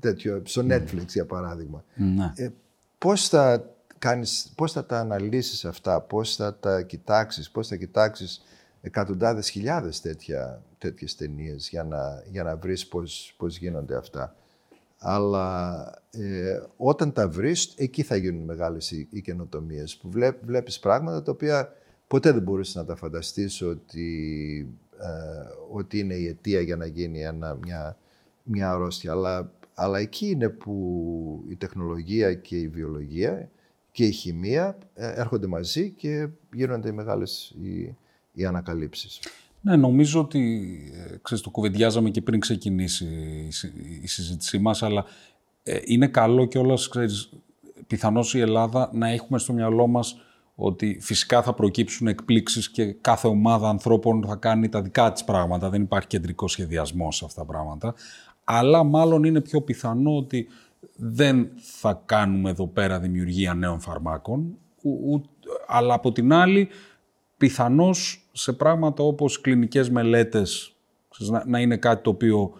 τέτοιο, στο Netflix για παράδειγμα. Ναι. Ε, πώς, θα κάνεις, πώς θα τα αναλύσεις αυτά, πώς θα τα κοιτάξεις, πώς θα κοιτάξεις εκατοντάδες χιλιάδες τέτοια, τέτοιες ταινίες για να, για να βρεις πώς, πώς γίνονται αυτά. Αλλά ε, όταν τα βρεις, εκεί θα γίνουν μεγάλες οι, οι καινοτομίες που βλέ, βλέπεις πράγματα τα οποία ποτέ δεν μπορείς να τα φανταστείς ότι, ε, ότι είναι η αιτία για να γίνει ένα, μια, μια αρρώστια. Αλλά, αλλά εκεί είναι που η τεχνολογία και η βιολογία και η χημεία ε, έρχονται μαζί και γίνονται οι μεγάλες οι, οι ανακαλύψεις. Ναι, νομίζω ότι ε, ξέρεις, το κουβεντιάζαμε και πριν ξεκινήσει η, συ- η συζήτησή μας, αλλά ε, είναι καλό κιόλας, ξέρεις, πιθανώς η Ελλάδα να έχουμε στο μυαλό μας ότι φυσικά θα προκύψουν εκπλήξεις και κάθε ομάδα ανθρώπων θα κάνει τα δικά της πράγματα. Δεν υπάρχει κεντρικός σχεδιασμός σε αυτά τα πράγματα. Αλλά μάλλον είναι πιο πιθανό ότι δεν θα κάνουμε εδώ πέρα δημιουργία νέων φαρμάκων, ου- ου- αλλά από την άλλη πιθανώς σε πράγματα όπως κλινικές μελέτες ξέρεις, να, να είναι κάτι το οποίο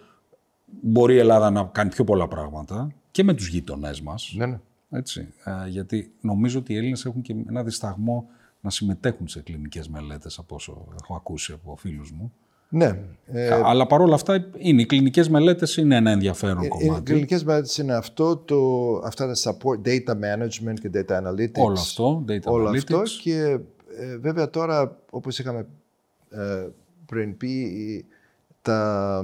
μπορεί η Ελλάδα να κάνει πιο πολλά πράγματα και με τους γείτονές μας. Ναι, ναι. Έτσι, ε, γιατί νομίζω ότι οι Έλληνες έχουν και ένα δισταγμό να συμμετέχουν σε κλινικές μελέτες από όσο έχω ακούσει από φίλους μου. Ναι. Ε, Αλλά παρόλα αυτά είναι, οι κλινικές μελέτες είναι ένα ενδιαφέρον οι κομμάτι. κλινικές μελέτες είναι αυτό, το, αυτά τα support, data management και data analytics. Όλο αυτό, data Όλο analytics. αυτό και ε, βέβαια τώρα, όπως είχαμε ε, πριν πει, η- τα,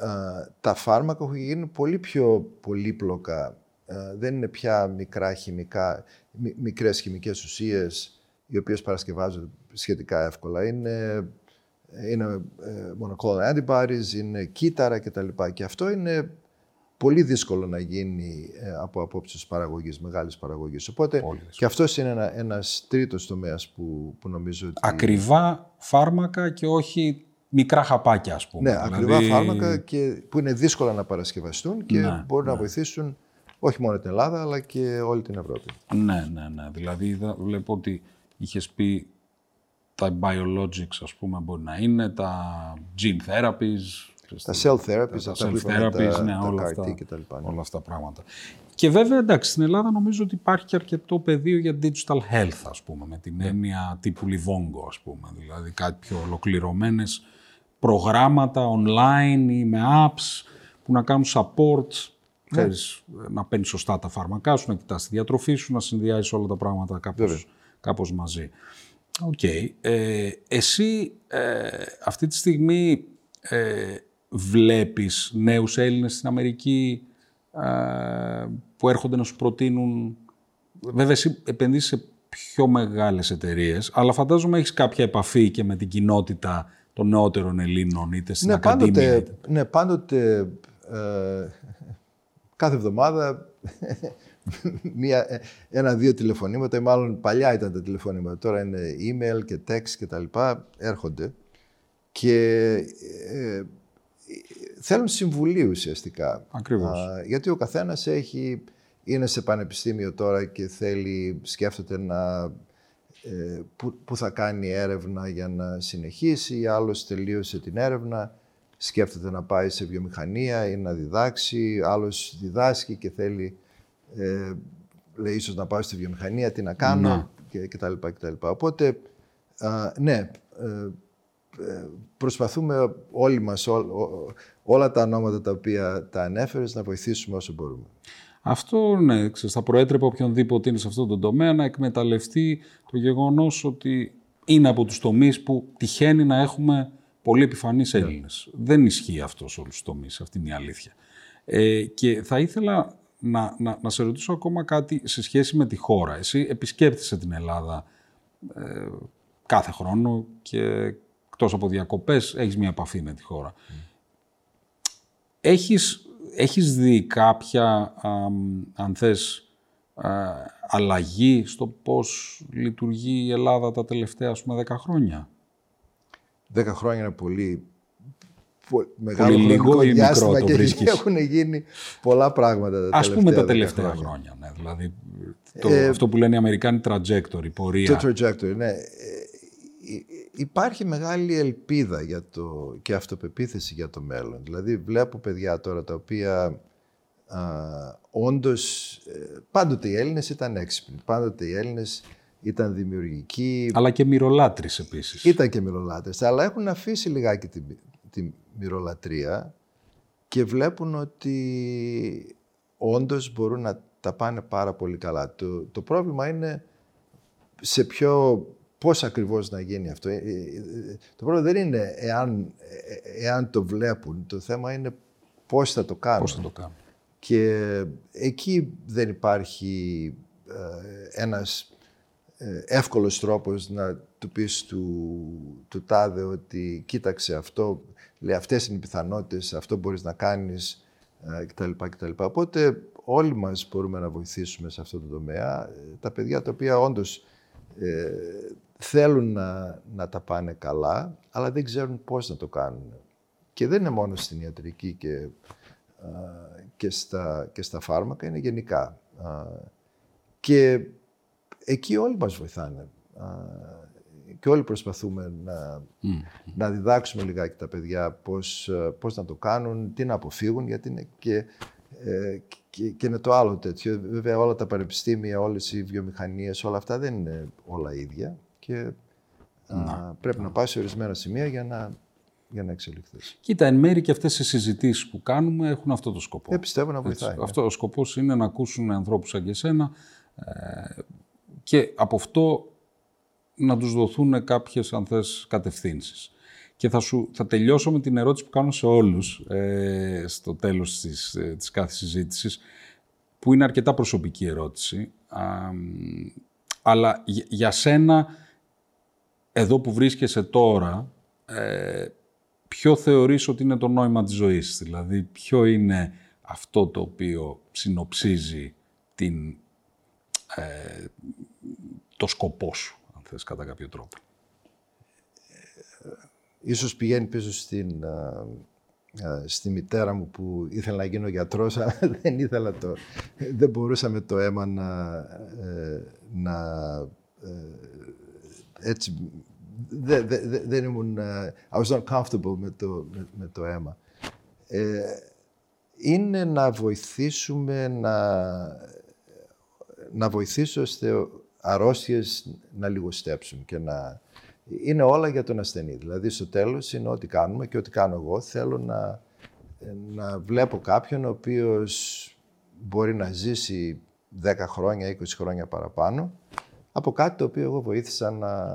ε, τα φάρμακα έχουν γίνει πολύ πιο πολύπλοκα. Ε, δεν είναι πια μικρά χημικά, μι- μικρές χημικές ουσίες οι οποίες παρασκευάζονται σχετικά εύκολα. Είναι, είναι ε, monoclonal antibodies, είναι κύτταρα κτλ. Και αυτό είναι πολύ δύσκολο να γίνει ε, από απόψεις παραγωγής, μεγάλης παραγωγής. Οπότε Πολύ δύσκολο. και αυτός είναι ένα, ένας τρίτος τομέας που, που νομίζω ότι... Ακριβά φάρμακα και όχι μικρά χαπάκια, ας πούμε. Ναι, ακριβά Δηλαδή, φάρμακα και, που είναι δύσκολα να παρασκευαστούν και Ναι, μπορούν να βοηθήσουν όχι μόνο την Ελλάδα αλλά και όλη την Ευρώπη. Ναι, ναι, ναι. Δηλαδή είδα- βλέπω ότι είχες πει τα biologics, ας πούμε, μπορεί να είναι, τα gene therapies, Τα cell therapies, τα αυτά cell που είπαμε, therapies, τα, ναι, τα όλα CAR αυτά, T και τα λοιπά. ναι. όλα αυτά τα πράγματα. Και βέβαια, εντάξει, στην Ελλάδα νομίζω ότι υπάρχει και αρκετό πεδίο για digital health, ας πούμε, με την έννοια τύπου Livongo, ας πούμε. Δηλαδή κάτι πιο ολοκληρωμένες προγράμματα online ή με apps που να κάνουν support, ξέρεις, να παίρνεις σωστά τα φάρμακά σου, να κοιτάς τη διατροφή σου, να συνδυάζεις όλα τα πράγματα κάπως, κάπως μαζί. Οκ. Ε, εσύ ε, αυτή τη στιγμή ε, βλέπεις νέους Έλληνες στην Αμερική ε, που έρχονται να σου προτείνουν... Βέβαια εσύ επενδύεις σε πιο μεγάλες εταιρείες, αλλά φαντάζομαι έχεις κάποια επαφή και με την κοινότητα των νεότερων Ελλήνων, είτε στην Ναι, Ακαδημία. πάντοτε, είτε- ναι, πάντοτε ε, κάθε εβδομάδα [LAUGHS] μία, ε, ένα-δύο τηλεφωνήματα, ή μάλλον παλιά ήταν τα τηλεφωνήματα, τώρα είναι email και text και τα λοιπά, έρχονται και ε, θέλουν συμβουλή ουσιαστικά. Ακριβώς. Α, γιατί ο καθένας έχει, είναι σε πανεπιστήμιο τώρα και θέλει, σκέφτεται να ε, που, που θα κάνει έρευνα για να συνεχίσει, άλλος τελείωσε την έρευνα, σκέφτεται να πάει σε βιομηχανία ή να διδάξει, άλλος διδάσκει και θέλει, ε, λέει ίσως να πάω στη βιομηχανία, τι να κάνω Να. και, και τα λοιπά και τα λοιπά. Οπότε, α, ναι, ε, ε, προσπαθούμε όλοι μας, ό- ό- όλα τα ονόματα τα οποία τα ανέφερες, να βοηθήσουμε όσο μπορούμε. Αυτό ναι, ξέρεις, θα προέτρεπε οποιονδήποτε είναι σε αυτόν τον τομέα να εκμεταλλευτεί το γεγονός ότι είναι από τους τομείς που τυχαίνει να έχουμε πολύ επιφανείς Έλληνες. Δεν ισχύει αυτός σε όλους τους τομείς, αυτή είναι η αλήθεια. Ε, και θα ήθελα να, να, να σε ρωτήσω ακόμα κάτι σε σχέση με τη χώρα. Εσύ επισκέπτεσαι την Ελλάδα ε, κάθε χρόνο και εκτός από διακοπές έχεις μια επαφή με τη χώρα. Έχεις, έχεις δει κάποια, αμ, αν θες, α, αλλαγή στο πώς λειτουργεί η Ελλάδα τα τελευταία, ας πούμε, δέκα χρόνια; Δέκα χρόνια είναι πολύ, πο- μεγάλο Πολύ λίγο χρονικό ή μικρό διάστημα το και βρίσκεις; [LAUGHS] έχουν γίνει πολλά πράγματα τα Ας πούμε τα δέκα τελευταία χρόνια. ναι, δηλαδή, το, Ε, αυτό που λένε οι Αμερικάνοι trajectory, πορεία. Το trajectory, ναι. Ε, υ- υπάρχει μεγάλη ελπίδα για το, και αυτοπεποίθηση για το μέλλον. Δηλαδή βλέπω παιδιά τώρα τα οποία α, όντως, ε, πάντοτε οι Έλληνες ήταν έξυπνοι, πάντοτε οι Έλληνες ήταν δημιουργικοί, Αλλά και μυρολάτρης επίσης. ήταν και μυρολάτρες, αλλά έχουν αφήσει λιγάκι τη, τη μυρολατρεία και βλέπουν ότι όντως μπορούν να τα πάνε πάρα πολύ καλά. Το, το πρόβλημα είναι σε ποιο, πώς ακριβώς να γίνει αυτό. Ε, ε, ε, Το πρόβλημα δεν είναι εάν, ε, εάν το βλέπουν, το θέμα είναι πώς θα το κάνουν. Πώς θα το κάνουμε. Και εκεί δεν υπάρχει ε, ένας ε, εύκολος τρόπος να του πεις του, του τάδε ότι κοίταξε αυτό, λέει αυτές είναι οι πιθανότητες, αυτό μπορείς να κάνεις ε, κτλ. κτλ. Οπότε όλοι μας μπορούμε να βοηθήσουμε σε αυτό το τομέα. Ε, Τα παιδιά τα οποία όντως ε, θέλουν να, να τα πάνε καλά, αλλά δεν ξέρουν πώς να το κάνουν. Και δεν είναι μόνο στην ιατρική και α, και στα, και στα φάρμακα, είναι γενικά. Α, Και εκεί όλοι μας βοηθάνε. Α, και όλοι προσπαθούμε να, να διδάξουμε λιγάκι τα παιδιά πώς, ε, πώς να το κάνουν, τι να αποφύγουν, γιατί είναι και, ε, και, και είναι το άλλο τέτοιο. Βέβαια όλα τα πανεπιστήμια, όλες οι βιομηχανίες, όλα αυτά δεν είναι όλα ίδια και α, πρέπει να πάει σε ορισμένα σημεία για να για να εξελιχθείς. Κοίτα, εν μέρει και αυτές οι συζητήσεις που κάνουμε έχουν αυτό το σκοπό. Ε, πιστεύω να βοηθάει. Ναι. Αυτός ο σκοπός είναι να ακούσουν ανθρώπους σαν και εσένα ε, και από αυτό να τους δοθούν κάποιες, αν θες, κατευθύνσεις. Και θα, σου, θα τελειώσω με την ερώτηση που κάνω σε όλους ε, στο τέλος της, ε, της κάθε συζήτησης, που είναι αρκετά προσωπική ερώτηση. αλλά για, για σένα, εδώ που βρίσκεσαι τώρα, ε, ποιο θεωρείς ότι είναι το νόημα της ζωής, δηλαδή ποιο είναι αυτό το οποίο συνοψίζει την, ε, το σκοπό σου, αν θες κατά κάποιο τρόπο. Ίσως πηγαίνει πίσω στην, στη μητέρα μου που ήθελα να γίνω γιατρός, αλλά [LAUGHS] δεν ήθελα το, δεν μπορούσα με το αίμα να, ε, να ε, έτσι δεν δε, δε, δε ήμουν, uh, I was not comfortable με το, με, με το αίμα. Ε, είναι να βοηθήσουμε να, να βοηθήσω ώστε αρρώστιες να λιγοστέψουν και να... Είναι όλα για τον ασθενή. Δηλαδή στο τέλος είναι ό,τι κάνουμε και ό,τι κάνω εγώ. Θέλω να, να βλέπω κάποιον ο οποίος μπορεί να ζήσει 10 χρόνια, 20 χρόνια παραπάνω από κάτι το οποίο εγώ βοήθησα να,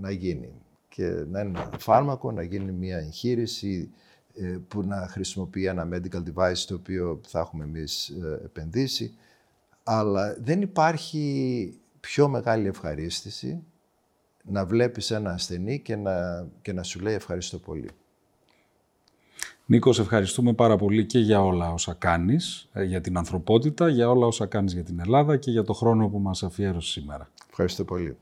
να γίνει. Και να είναι ένα φάρμακο, να γίνει μια εγχείρηση ε, που να χρησιμοποιεί ένα medical device το οποίο θα έχουμε εμείς ε, επενδύσει. Αλλά δεν υπάρχει πιο μεγάλη ευχαρίστηση να βλέπεις ένα ασθενή και να, και να σου λέει ευχαριστώ πολύ. Νίκος, σε ευχαριστούμε πάρα πολύ και για όλα όσα κάνεις, ε, για την ανθρωπότητα, για όλα όσα κάνεις για την Ελλάδα και για το χρόνο που μας αφιέρωσε σήμερα. Ευχαριστώ πολύ.